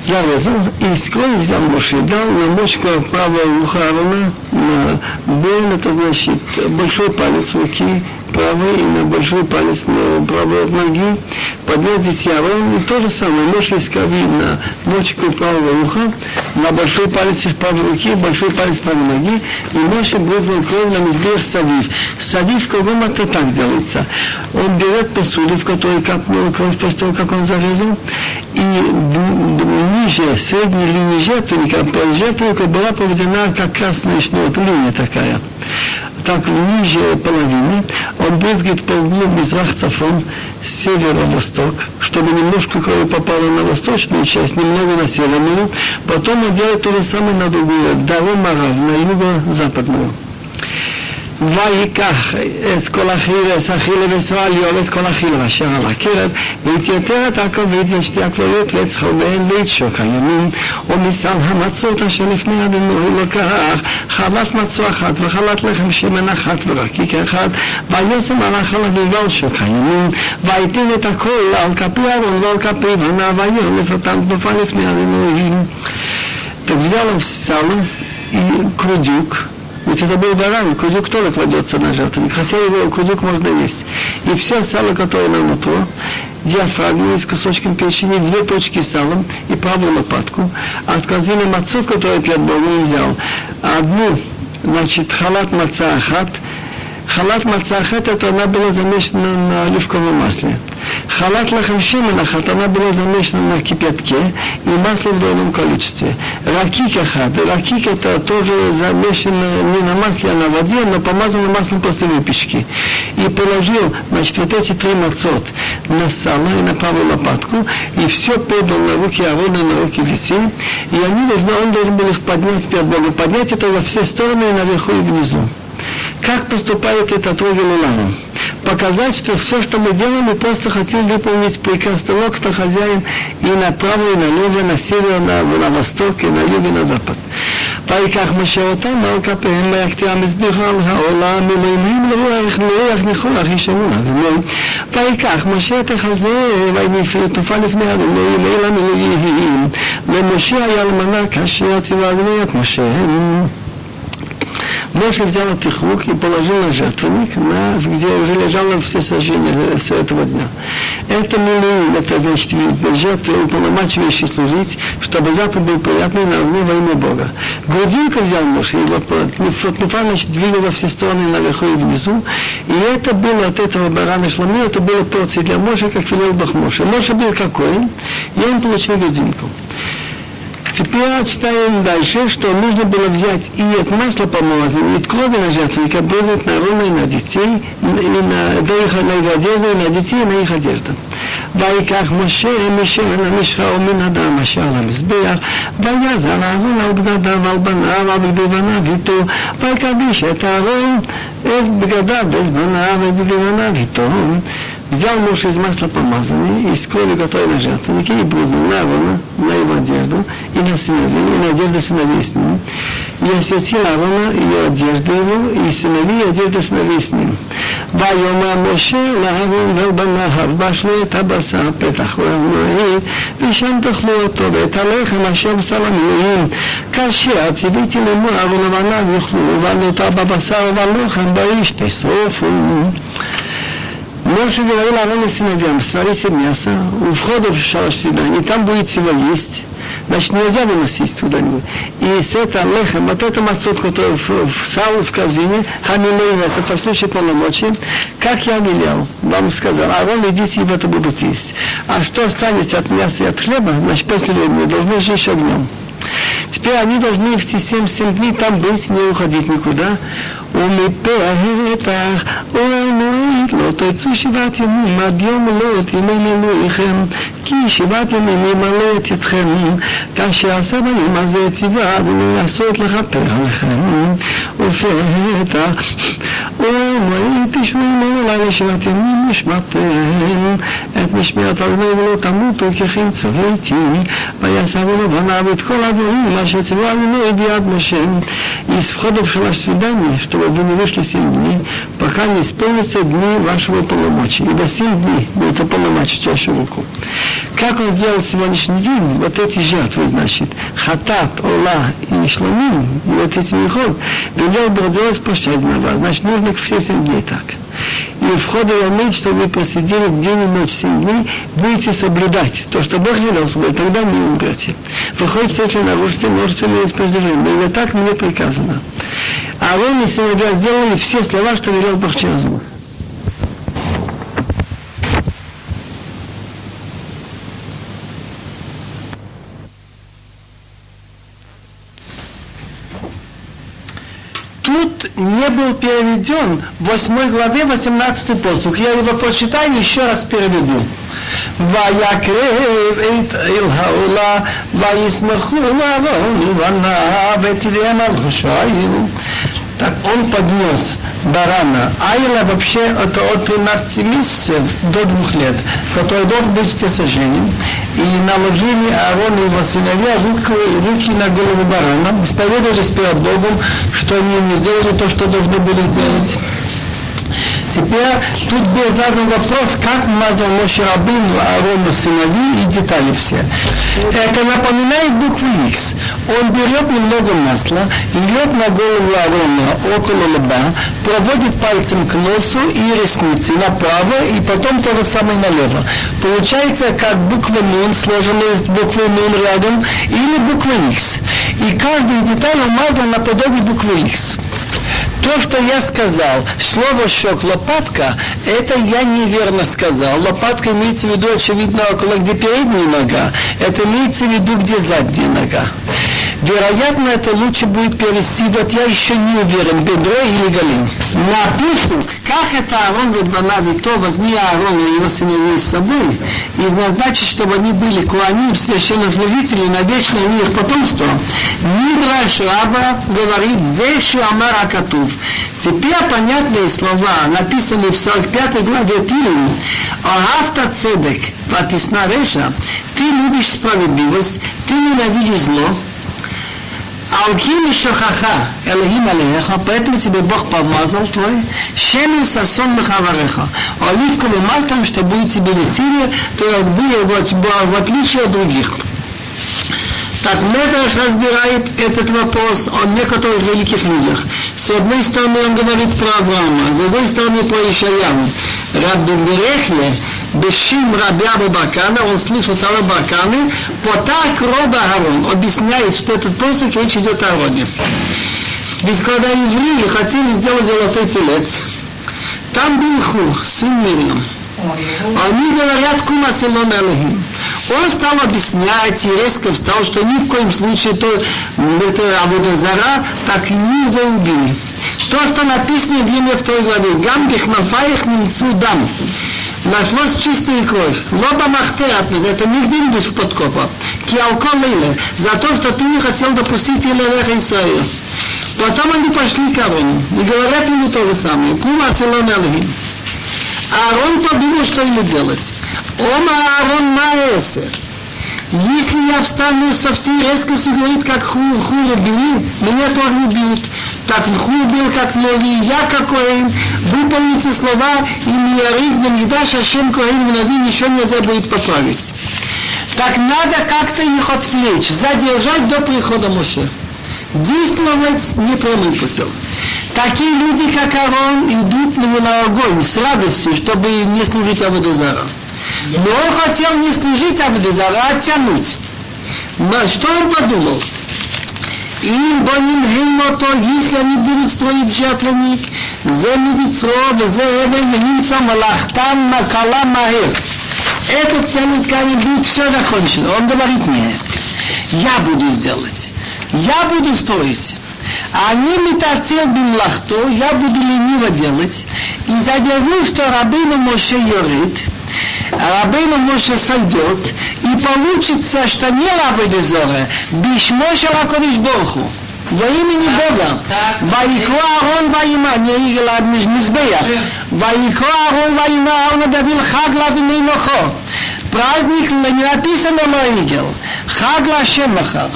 зарезал и из крови взял Моше, дал на мочку правого уха Аарона, на больно, это значит большой палец руки, правый и на большой палец на правой ноги, поднес детей Аарон, и то же самое, Моше из на мочку правого уха, на большой палец правой руки, большой палец правой ноги, и Моше брызнул кровь на мизбех Савив. Савив кругом это так делается. Он берет посуду, в которой капнула кровь после того, как он зарезал, и ниже средней линии жертвенника, жертвенника была проведена как красная шнур, линия такая. Так ниже половины он брызгает по углу Мизрах-Цафон с северо-восток, чтобы немножко крови попало на восточную часть, немного на северную. Потом он делает то же самое на другую, Даром-Марав, на юго-западную. ויקח את כל החילס, אכילה ושרה ליאור את כל אכילה אשר על הכרב, והתייתר את הכובד ואת שתי הכלולות ואת סחובן ואת שוק הימים, ומסל המצות אשר לפני אדוני לקח חלת מצו אחת וחלת לחם שמן אחת ורקיק אחד, וישם על החלב ועל שוק הימים, ויתן את הכל על כפי ארון ועל כפי בנה, וירלף אותם תנופה לפני אדוני. Так взял он сало и крудюк, ведь это был баран, кудюк тоже кладется на жертвенник, хотя его кудюк можно есть. И все сало, которое на нутро, диафрагму с кусочком печени, две точки салом и правую лопатку. А от корзины мацут, который перед Богом взял, одну, значит, халат маца халат маца ахат, это она была замешана на оливковом масле. Халат лахам шеменахат, она была замешана на кипятке и масло в должном количестве. Ракик ахат, ракик это тоже замешано не на масле, а на воде, но помазано маслом после выпечки. И положил, значит, вот эти три мацот на сало и на правую лопатку, и все подал на руки Аарона, на руки детей, и они должны, он должен был их поднять перед Богом. Поднять это во все стороны, наверху, и внизу. Как поступает это Троги Луланом? показать, что все, что мы делаем, мы просто хотим выполнить приказ того, кто хозяин и направо, и налево, на север, на, на восток, и на юг, и на запад. ויקח משה אותם על כפיהם ויקטע המזבח על העולם אלוהים לרוח לרוח ניחוח ישמעו אדוני ויקח משה את החזה ותנופה לפני אדוני אל המילואים ומשה היה אלמנה כאשר ציווה אדוני את משה Моше взял от их рук и положил на жертвенник, на, где уже лежало все сожжения с этого дня. Это милуим, это значит, жертвы уполномачивающий служить, чтобы запах был приятный на огне во имя Бога. Грудинка взял Моше, и вот Фотнуфа, значит, двигал во все стороны наверху и внизу, и это было от этого барана шлами, это было порции для Моше, как велел Бог Моше. Моше был какой, и он получил грудинку. Теперь читаем дальше, что нужно было взять и от масла помазания, и от крови на жертвенник, обрезать на руны и на детей, и на, да их, на их одежду, и на детей, и на их одежду. ויקח משה משמן המשחה ומן הדם אשר על המזבח, ויזר אהרון על בגדיו על בניו על בגדיו איתו, ויקדיש את אהרון את בגדיו בזמניו ובגדיו איתו. взял муж из масла помазанный, из крови которой на жертвеннике, и брызгал на Аарона, на его одежду, и на сыновей, и на одежду сыновей с ним. И осветил Аарона и одежду его, и сыновей, и одежду сыновей с ним. ויאמר משה להרון ולבניו, בשלו את הבשר פתח ולמועיל, ושם תאכלו אותו, ואת הלחם אשר בשר המילואים, כאשר ציוויתי לאמור ולבניו יאכלו, ובעלותו בבשר ובלחם באיש תשרופו. Мальше говорил Аарону сыновьям, сварите мясо у входа в шалаштина, и там будете его есть. Значит, нельзя выносить туда-нибудь. И с этого леха, вот это мацот, который в, в салу, в казине, хамилейва, это по случаю полномочий, как я велел, вам сказал, а вон идите, и это будут есть. А что останется от мяса и от хлеба, значит, после времени должны жечь огнем. Теперь они должны в эти 77 дней там быть, не уходить никуда. Умипеах, а, э, умипеах, умипеах. Э, לא תצאו שבעת ימים עד יום לוט ימי מילואיכם כי שבעת ימים ימלא את ידכם כאשר עשה בנים הזה ציווה ולא לעשות לכפר עליכם ופתח ומועיל תשמעו לעולה לשבעת ימים נשמעתם את משמעת אדוני ולא תמותו ככם צוויתי ויעשה לבניו את כל הדברים אשר ציווה אדוני ביד משה из входов в свидание, что чтобы вы не вышли семь дней, пока не исполнятся дни вашего полномочия. Ибо семь дней будет уполномочить вашу руку. Как он сделал сегодняшний день, вот эти жертвы, значит, хатат, ола и шломин, и вот эти михот, велел делать прощать на вас. Значит, нужно все семь дней так. И в ходе Ямид, что вы посидели день и ночь семь дней, будете соблюдать то, что Бог велел собой, тогда не умрете. Выходит, если нарушите, можете иметь преждевременно. Именно так мне приказано. А вы и сыновья сделали все слова, что велел Бог через Бог. тут не был переведен в 8 главе 18 посух. Я его прочитаю еще раз переведу. ויקרב את אל העולה וישמחו אהרון ובניו ותראה על ראשו так он поднес барана. Айла вообще это от 13 месяцев до двух лет, который должен быть все сожжением. И наложили Аарон и его сыновья руки, руки на голову барана, исповедовались перед Богом, что они не сделали то, что должны были сделать. Теперь тут был задан вопрос, как мазал Моше Рабину, Аарона сыновей и детали все. Это напоминает букву X. Он берет немного масла, льет на голову Аарона около лба, проводит пальцем к носу и ресницы направо, и потом то же самое налево. Получается как буква Нун, сложенная из буквы Нун рядом, или буква X. И каждую деталь мазал наподобие буквы X. То, что я сказал, слово щек лопатка, это я неверно сказал. Лопатка имеется в виду, очевидно, около где передняя нога. Это имеется в виду, где задняя нога. Вероятно, это лучше будет перевести, вот я еще не уверен, бедро или галин. Написано, как это Аарон ведь то возьми Аарон и его сыновей с собой, и назначить, чтобы они были куаним, священнослужители, на вечное у них потомство. Мидраш Раба говорит, Зешу Амар Акатув. Теперь понятные слова, написанные в 45 главе Тилин, Оавта Цедек, Ватисна Реша, ты любишь справедливость, ты ненавидишь зло, Алким и шохаха, Элохим алеха, поэтому тебе Бог помазал твой, шемен сосон махавареха, оливковым маслом, что будет тебе веселье, то вы в отличие от других. Так Медраш разбирает этот вопрос о некоторых великих людях. С одной стороны он говорит про Авраама, с другой стороны про Ишаяну. Рабби Берехле, Бешим Рабиаба Бакана, он слышал Тара Баканы, Потак Роба Арон, объясняет, что этот посох речь идет о Ароне. Ведь когда евреи хотели сделать золотой телец, там был Ху, сын Мирьям. Они говорят Кума Селон Элохим. Он стал объяснять и резко встал, что ни в коем случае то, это Абудазара, так не его убили. То, что написано в имя второй главе, Гам Бихмафаих Немцу Дам. Нашлось чистая кровь. Лоба Махтерат, это не без подкопа. Киалко Лейле, за то, что ты не хотел допустить Илереха Исраила. Потом они пошли к Арону и говорят ему то же самое. Кума Селон Элохим. Аарон подумал, что ему делать. Ома Аарон Маэсер. Если я встану со всей резкостью говорит, как ху, хулу бери, меня тоже убьют. Так хулу бил, как ноги, я как Коэн, выполните слова, и миярид, не дашь, а чем Коэн, виновин, ничего нельзя будет поправить. Так надо как-то их отвлечь, задержать до прихода Моше. Действовать непрямым путем. Такие люди, как Арон, идут на огонь с радостью, чтобы не служить Аводозара. Но он хотел не служить Аводозара, а оттянуть. Но что он подумал? Им бонин хеймото, если они будут строить жертвенник, зе мивицро, зе эвель немца малахтан накала махер. Этот камень будет все закончено. Он говорит, нет, я буду сделать. Я буду строить. А они метацел бимлахто, я буду лениво делать, и задержу, что рабыну Моше юрит, рабыну Моше сойдет, и получится, что не рабы Дезоре, бишмоша лакониш Богу. Во имени Бога. Ваикро Арон Ваима, не игла Мизбея. Ваикро Арон Ваима, Арон объявил Хагла Вимеймохо. Праздник не написано Лоигел. Хагла Шемахар.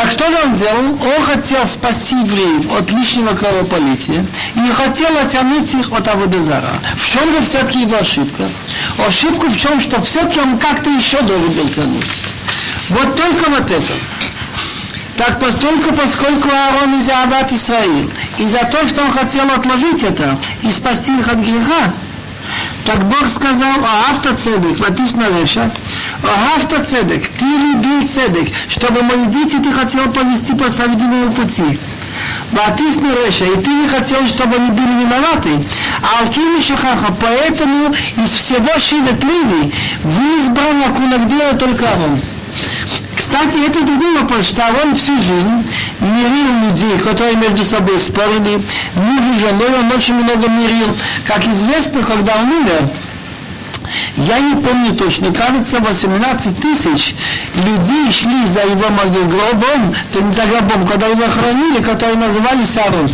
Так что он делал? Он хотел спасти евреев от лишнего кровопролития и хотел оттянуть их от Аводезара. В чем же все-таки его ошибка? Ошибка в чем, что все-таки он как-то еще должен был тянуть. Вот только вот это. Так постольку, поскольку Аарон из Абат Исраил, и за то, что он хотел отложить это и спасти их от греха, так Бог сказал о автоцедек, написано Реша, о автоцедек, ты любил цедек, чтобы мои дети ты хотел повести по справедливому пути. Ватисни Реша, и ты не хотел, чтобы они были виноваты. А Алкими Шахаха, поэтому из всего Шивет Ливи вы избраны Кунагдея только он. Кстати, это другой вопрос, что он всю жизнь мирил людей, которые между собой спорили, муж женой он очень много мирил. Как известно, когда он умер, я не помню точно, кажется, 18 тысяч людей шли за его гробом, то не за гробом, когда его хоронили, которые называли Сарон.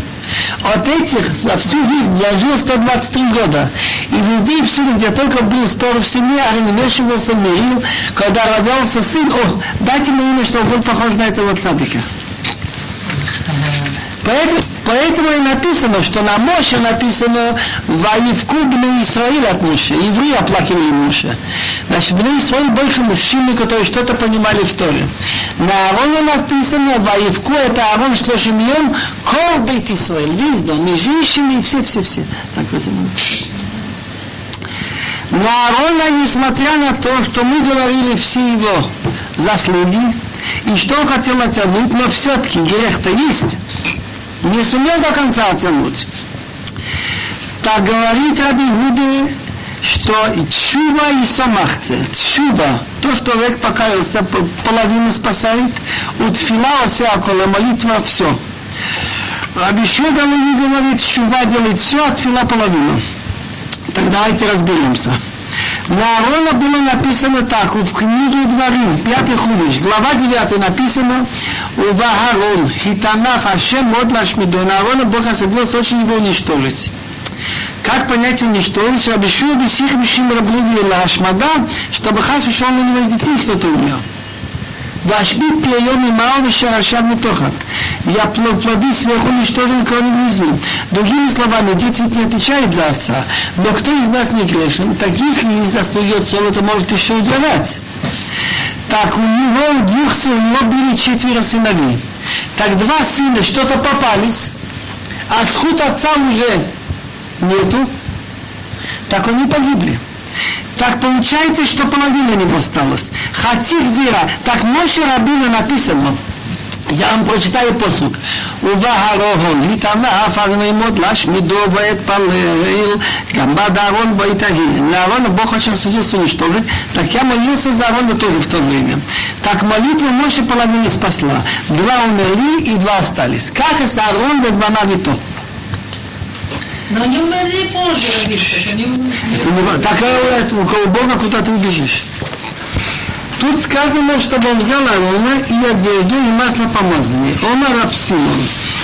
От этих за всю жизнь я жил 123 года. И везде и всюду, где только был спор в семье, вмешивался, мирил, когда родился сын, о, дайте мне имя, чтобы был похож на этого цадыка. Поэтому, поэтому и написано, что на Моше написано «Ваивку бны Исраиль от Моше». Евреи оплакивали Моше. Значит, бны Исраиль больше мужчины, которые что-то понимали в Торе. На Аароне написано «Ваивку» – это Аарон Шлошимьем, Кол Бейт Исраиль, весь дом, и женщины, и все-все-все. Так вот На Аарона, несмотря на то, что мы говорили, все его заслуги, и что он хотел оттянуть, но все-таки грех-то есть, не сумел до конца оттянуть. Так говорит Раби Гуды, что чува и самахце, чува, то, что человек покаялся, половину спасает, у тфила около молитва все. Раби Шуга говорит, чува делает все, а тфила половину. Так давайте разберемся. На Аарона было написано так, в книге Дворим, пятый хумиш, глава 9 написано, у Вагарон, хитанаф Ашем мод лашмидо, на Аарона Бог осадился очень его уничтожить. Как понять уничтожить? Обещаю бы сих мужчин раблуги лашмада, чтобы хас ушел на него из детей кто-то умер. Вашбит пьем и мало шарашав мутохат. Я плоды сверху уничтожил кроме внизу. Другими словами, дети ведь не отвечают за отца. Но кто из нас не грешен, так если не заслуги отцов, это может еще удивать. Так у него, у двух у него были четверо сыновей. Так два сына что-то попались, а сход отца уже нету, так они погибли. Так получается, что половина у него осталась. Хатих зира. Так Моше Рабина написано. Я вам прочитаю посук. ובהרון התענף על מימות להשמידו ואתפלל, גם בא דארון בו יתהי. На Аарона Бог очень садился уничтожить, так я молился за Аарона тоже в то время. Так молитва Моше половины спасла. Два умерли и два остались. Как и с Аарон ведь и то. Но они умерли позже, Равишка. Они Это не ва- Так э, у кого Бога куда ты убежишь. Тут сказано, чтобы он взял Аарона и одежду, и масло помазания. Омар Рапсимон.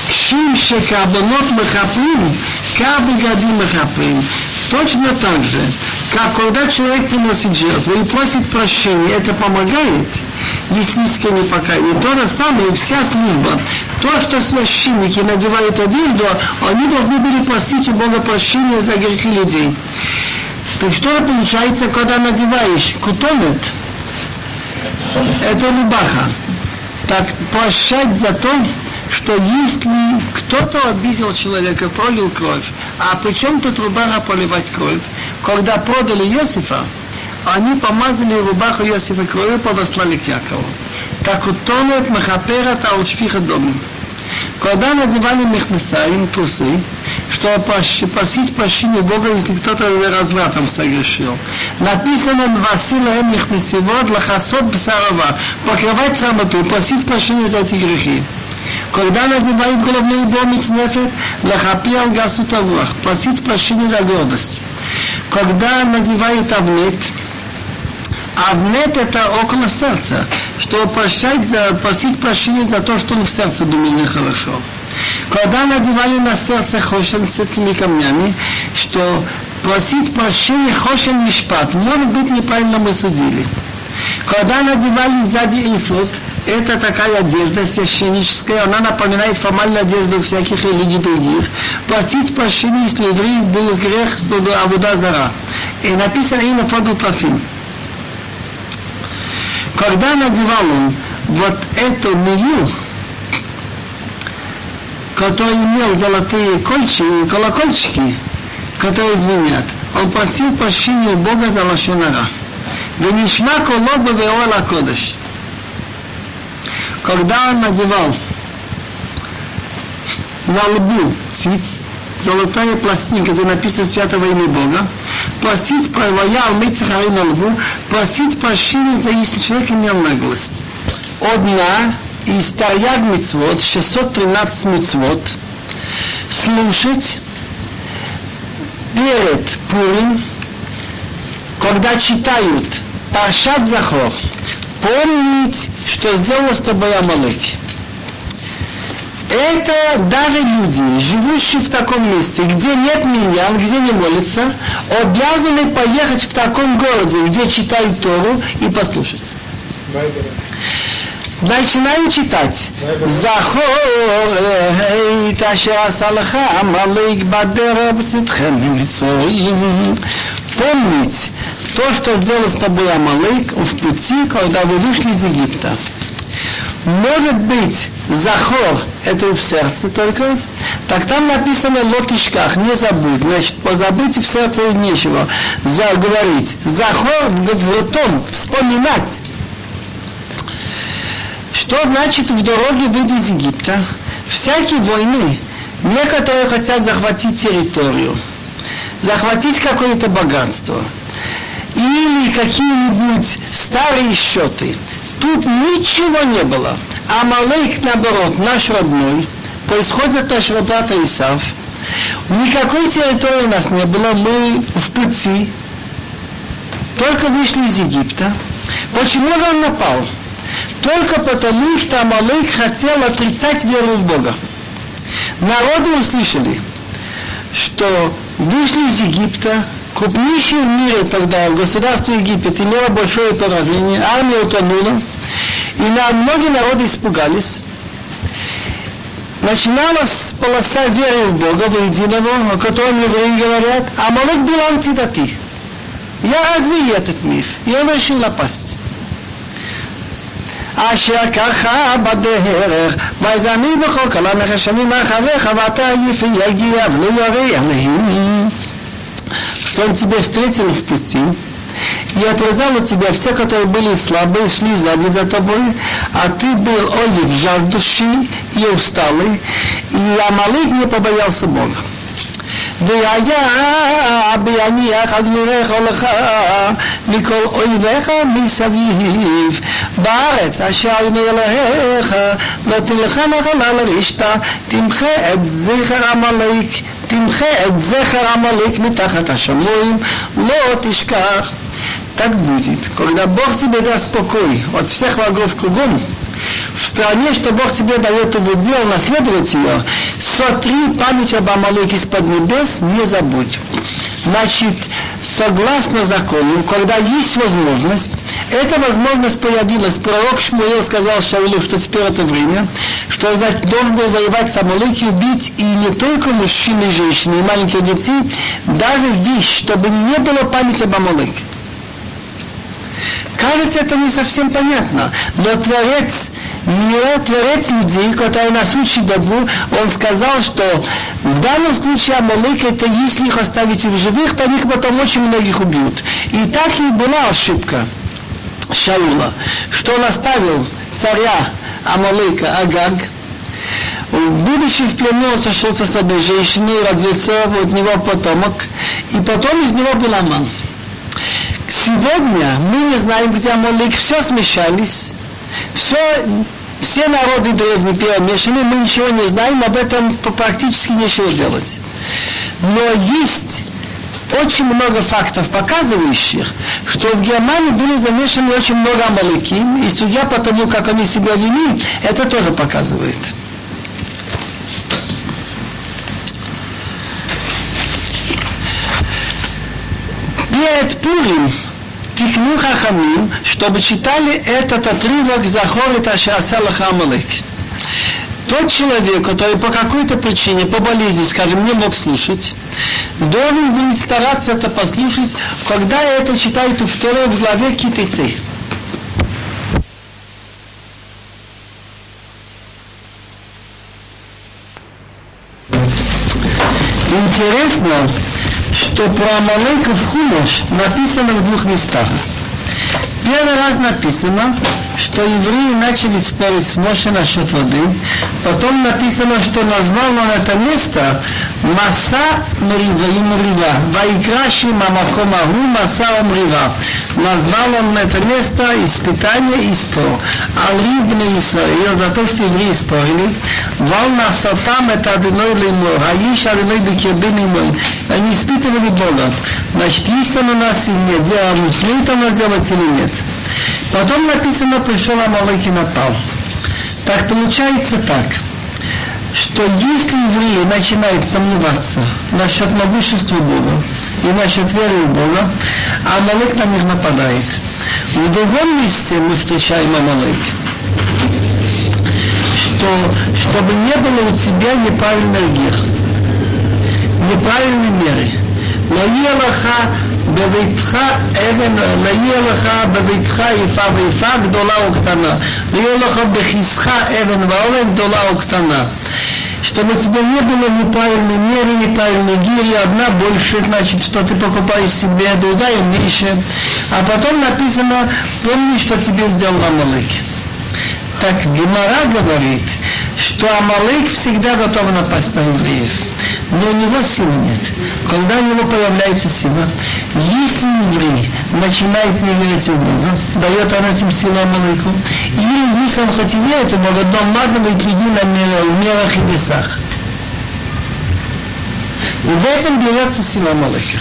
Кшим шекабанот махаприм, кабыгадим махаприм. Точно так же, как когда человек приносит жертву и просит прощения, это помогает, если искренне покаяние. То же самое и вся служба. То, что священники надевают одежду, они должны были просить у Бога прощения за грехи людей. Так что получается, когда надеваешь кутонет, это рубаха. Так прощать за то, что если кто-то обидел человека, пролил кровь, а причем тут рубаха поливать кровь, когда продали Иосифа, они помазали рубаху Иосифа кровью и подослали к Якову. Так утонет махаперат алшфиха дому. Когда надевали мехмесаим, трусы, прощ- просить прощения Бога, если кто-то развратом согрешил. Написано «Васила эм мехмесивод лахасот бсарова» покрывать срамоту, просить прощения за эти грехи. Когда надевают головной бомец нефет, лахапи ал гасут авуах, просить прощения за гордость. Когда надевают авнет, Авнет это около сердца, чтобы прощать за, просить прощения за то, что он в сердце думал нехорошо. Когда надевали на сердце хошен с этими камнями, что просить прощения хошен мишпат, может быть неправильно мы судили. Когда надевали сзади эфот, это такая одежда священническая, она напоминает формальную одежду всяких религий других. Просить прощения, если у евреев был грех, что Авуда Зара. И написано имя Фаду Трофим. Когда надевал он вот эту мию, который имел золотые кольчи, колокольчики, которые звенят, он просил прощения Бога за лошонара. Венишма колоба веола кодыш. Когда он надевал на лбу золотая пластинка, где написано святого имя Бога, просить провоял мецахари на лбу, просить прощения за если человек имел наглость. Одна из Тарьяг мицвод, 613 мицвод, слушать перед Пурим, когда читают Паршат Захор, помнить, что сделал с тобой Амалык. Это даже люди, живущие в таком месте, где нет миньян, где не молятся, обязаны поехать в таком городе, где читают Тору и послушать. Начинаю читать. Захор эйт ашер асалха амалык бадераб цитхем митсоим. Помнить то, что сделал с тобой Амалык в пути, когда вы вышли из Египта. Может быть, захор – это в сердце только, так там написано лотишках, не забудь, значит, позабыть в сердце нечего. Заговорить. Захор в том, вспоминать что значит в дороге выйти из Египта? Всякие войны. Некоторые хотят захватить территорию, захватить какое-то богатство или какие-нибудь старые счеты. Тут ничего не было. А Малейк, наоборот, наш родной, происходит от нашего брата Исав. Никакой территории у нас не было, мы в пути, только вышли из Египта. Почему он напал? Только потому, что Амалык хотел отрицать веру в Бога. Народы услышали, что вышли из Египта, крупнейшее в мире тогда, государство Египет, имело большое поражение, армия утонула, и на многие народы испугались. Начиналась полоса веры в Бога, в единого, о котором евреи говорят, а Малык был антидати. Я развею этот миф, и он решил напасть. אשר ככה בדרך, ויזני בכל כל הנחשנים אחריך, ואתה יפי יגיע ולא ירא עליהם. Что он тебя встретил в пути, и отрезал от тебя все, которые были слабые, шли сзади за тобой, а ты был олив, жар души и усталый, и Амалик не побоялся Бога. והיה ביניח על דבריך לך מכל אויביך מסביב בארץ אשר אדוני אלוהיך נותן לך נחלה לרשתה תמחה את זכר עמלק תמחה את זכר עמלק מתחת השמיים לא תשכח Так будет, когда Бог тебе даст покой от всех врагов кругом, в стране, что Бог тебе дает его дело, наследовать ее, сотри память об Амалыке из-под небес, не забудь. Значит, согласно закону, когда есть возможность, эта возможность появилась. Пророк Шмуэл сказал Шаулу, что теперь это время, что значит, должен был воевать с Амалыки, убить и не только мужчин и женщин, и маленьких детей, даже вещь, чтобы не было памяти об Амалыке. Кажется, это не совсем понятно, но Творец мира, Творец людей, который на случай добру, он сказал, что в данном случае Амалык, это если их оставить в живых, то их потом очень многих убьют. И так и была ошибка Шаула, что он оставил царя Амалыка Агаг, будучи в плену, он сошелся с одной женщиной, родился от него потомок, и потом из него был Аман. Сегодня мы не знаем, где Амалик, все смешались, все, все народы древние перемешаны, мы ничего не знаем, об этом практически нечего делать. Но есть очень много фактов, показывающих, что в Германии были замешаны очень много амалыки, и судья по тому, как они себя вели, это тоже показывает. Перед Пурим тикну хахамим, чтобы читали этот отрывок Захор и Ташасалаха Амалык. Тот человек, который по какой-то причине, по болезни, скажем, не мог слушать, должен будет стараться это послушать, когда это читают в второй главе Китайцей. Интересно, что про Амалека в Хумаш написано в двух местах. Первый раз написано, что евреи начали спорить с Моше насчет воды. Потом написано, что назвал он это место Маса Мрива. Вайкраши Мамакомагу Маса Мрива. Назвал он это место испытание и спор. Алибне Исраил за то, что евреи спорили. Вал насатам это одиной лимор. Аиш одиной бекербин мой. Они испытывали Бога. Значит, есть он у нас или нет? Смеет он нас делать или нет? Потом написано, пришел Амалык и напал. Так получается так, что если евреи начинают сомневаться насчет могущества Бога и насчет веры в Бога, Амалык на них нападает. В другом месте мы встречаем Амалык что чтобы не было у тебя неправильных гер, неправильной меры. Но Елаха בביתך אבן, לא יהיה לך בביתך איפה ואיפה גדולה או קטנה. לא יהיה לך בכיסך אבן ואבן גדולה או קטנה. Чтобы тебе не было неправильной меры, неправильной гири, одна больше, значит, что ты покупаешь себе, другая меньше. А потом написано, помни, что тебе сделал Амалык. Так Гемара говорит, что Амалык всегда готов напасть на евреев но у него силы нет. Когда у него появляется сила, если еврей начинает не верить в Бога, дает он этим силам Малыку, или если он хоть и верит в Бога, то надо быть людей на мерах и весах. И в этом берется сила Малыка.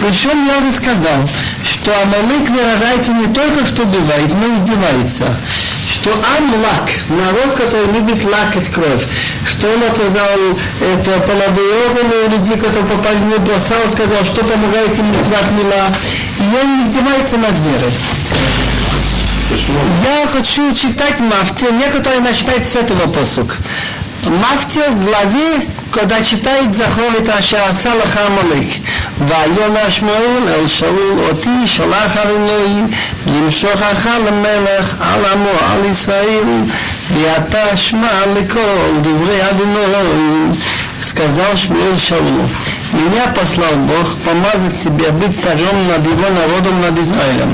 Причем я уже сказал, что Амалык выражается не только что бывает, но и издевается что Амлак, народ, который любит лакать кровь, что он отказал это половые органы у людей, которые попали в него, бросал, сказал, что помогает им митцват мила. И он издевается над верой. Я хочу читать Мафте, некоторые начинают с этого посук. Мафте в главе когда читает Захор это Ашараса Лаха Амалек. ויאמר שמואל אל שאול אותי שלח אדוני למשוחך למלך על עמו על ישראל ואתה שמע לכל דברי אדוני сказал Шмуэл Шаулу, «Меня послал Бог помазать себе быть царем над его народом, над Израилем.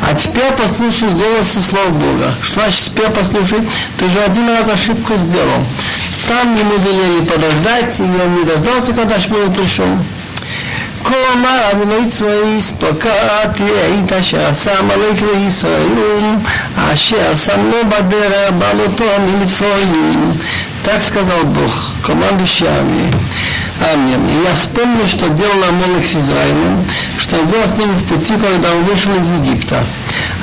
А теперь послушай голос и слов Бога». Что значит теперь послушай? Ты же один раз ошибку сделал. Там ему велели подождать, и он не дождался, когда Шмуэл пришел. כה אמר אדוני צבאי פקעתי היית שעשה עמלק לישראל אשר שם לו בדרך בעלותו ממצרים так сказал Бог, командующий армией. Армием. И я вспомнил, что делал Амолек с Израилем, что сделал с ним в пути, когда он вышел из Египта.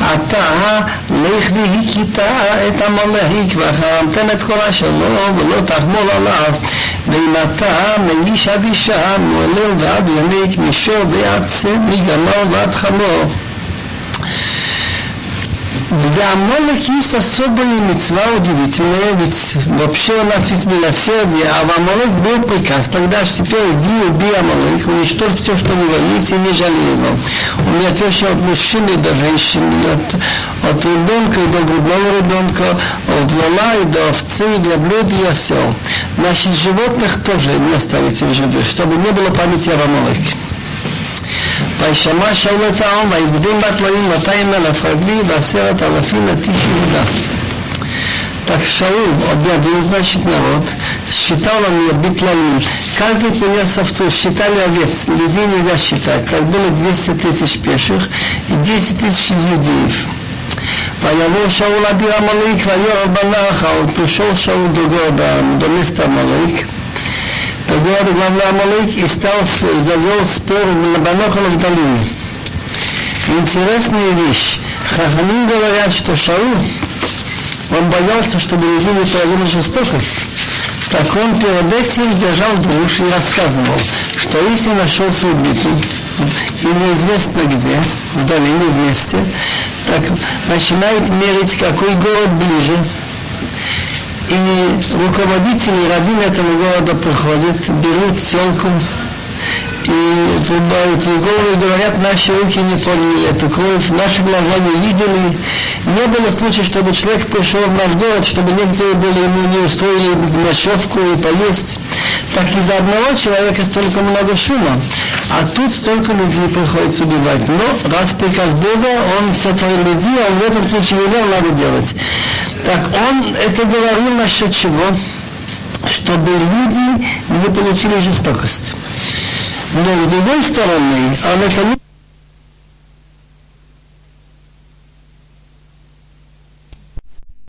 אתה לך והכית את עמלק וחרמתם את כל השלום ולא תחמול עליו ואם אתה מאיש עד אישה מעולל ועד יונק משור ועד צם מגמל ועד חמור для Амолек есть особая мецва удивительная, ведь вообще у нас ведь милосердие, а в Амолек был приказ, тогда же теперь иди убей Амолек, уничтожь все, что у него есть, и не жалей его. У меня теща от мужчины до женщины, от, от ребенка до грудного ребенка, от вола и до овцы, и для блюд и осел. Значит, животных тоже не оставите в живых, чтобы не было памяти об Амолеке. וישמע שאול את העם, ויגדים בתלויים 200 אלף רגלי ועשרת אלפים את איש יהודה. Так Шаул объявил, значит, народ, считал он ее битлалим. Каждый принес овцу, считали овец, людей нельзя считать. Так было 200 тысяч пеших и 10 тысяч иудеев. ויבוא שאול אדיר עמלק ויורא בנחל, пришел Шаул до города, до места Тогда главный Амалык и стал, завел спор на Банохала в долине. Интересная вещь. Хахамин говорят, что Шаул, он боялся, чтобы люди не проявили жестокость. Так он перед этим держал душ и рассказывал, что если нашелся убитый, и неизвестно где, в долине вместе, так начинает мерить, какой город ближе, и руководители раввин этого города приходят, берут телку и трубают и говорят, наши руки не поняли эту кровь, наши глаза не видели. Не было случая, чтобы человек пришел в наш город, чтобы некоторые были ему не устроили ночевку и поесть. Так из-за одного человека столько много шума, а тут столько людей приходится убивать. Но раз приказ Бога, он сотворил людей, он в этом случае велел, надо делать. Так он это говорил насчет чего? Чтобы люди не получили жестокость. Но с другой стороны, он это не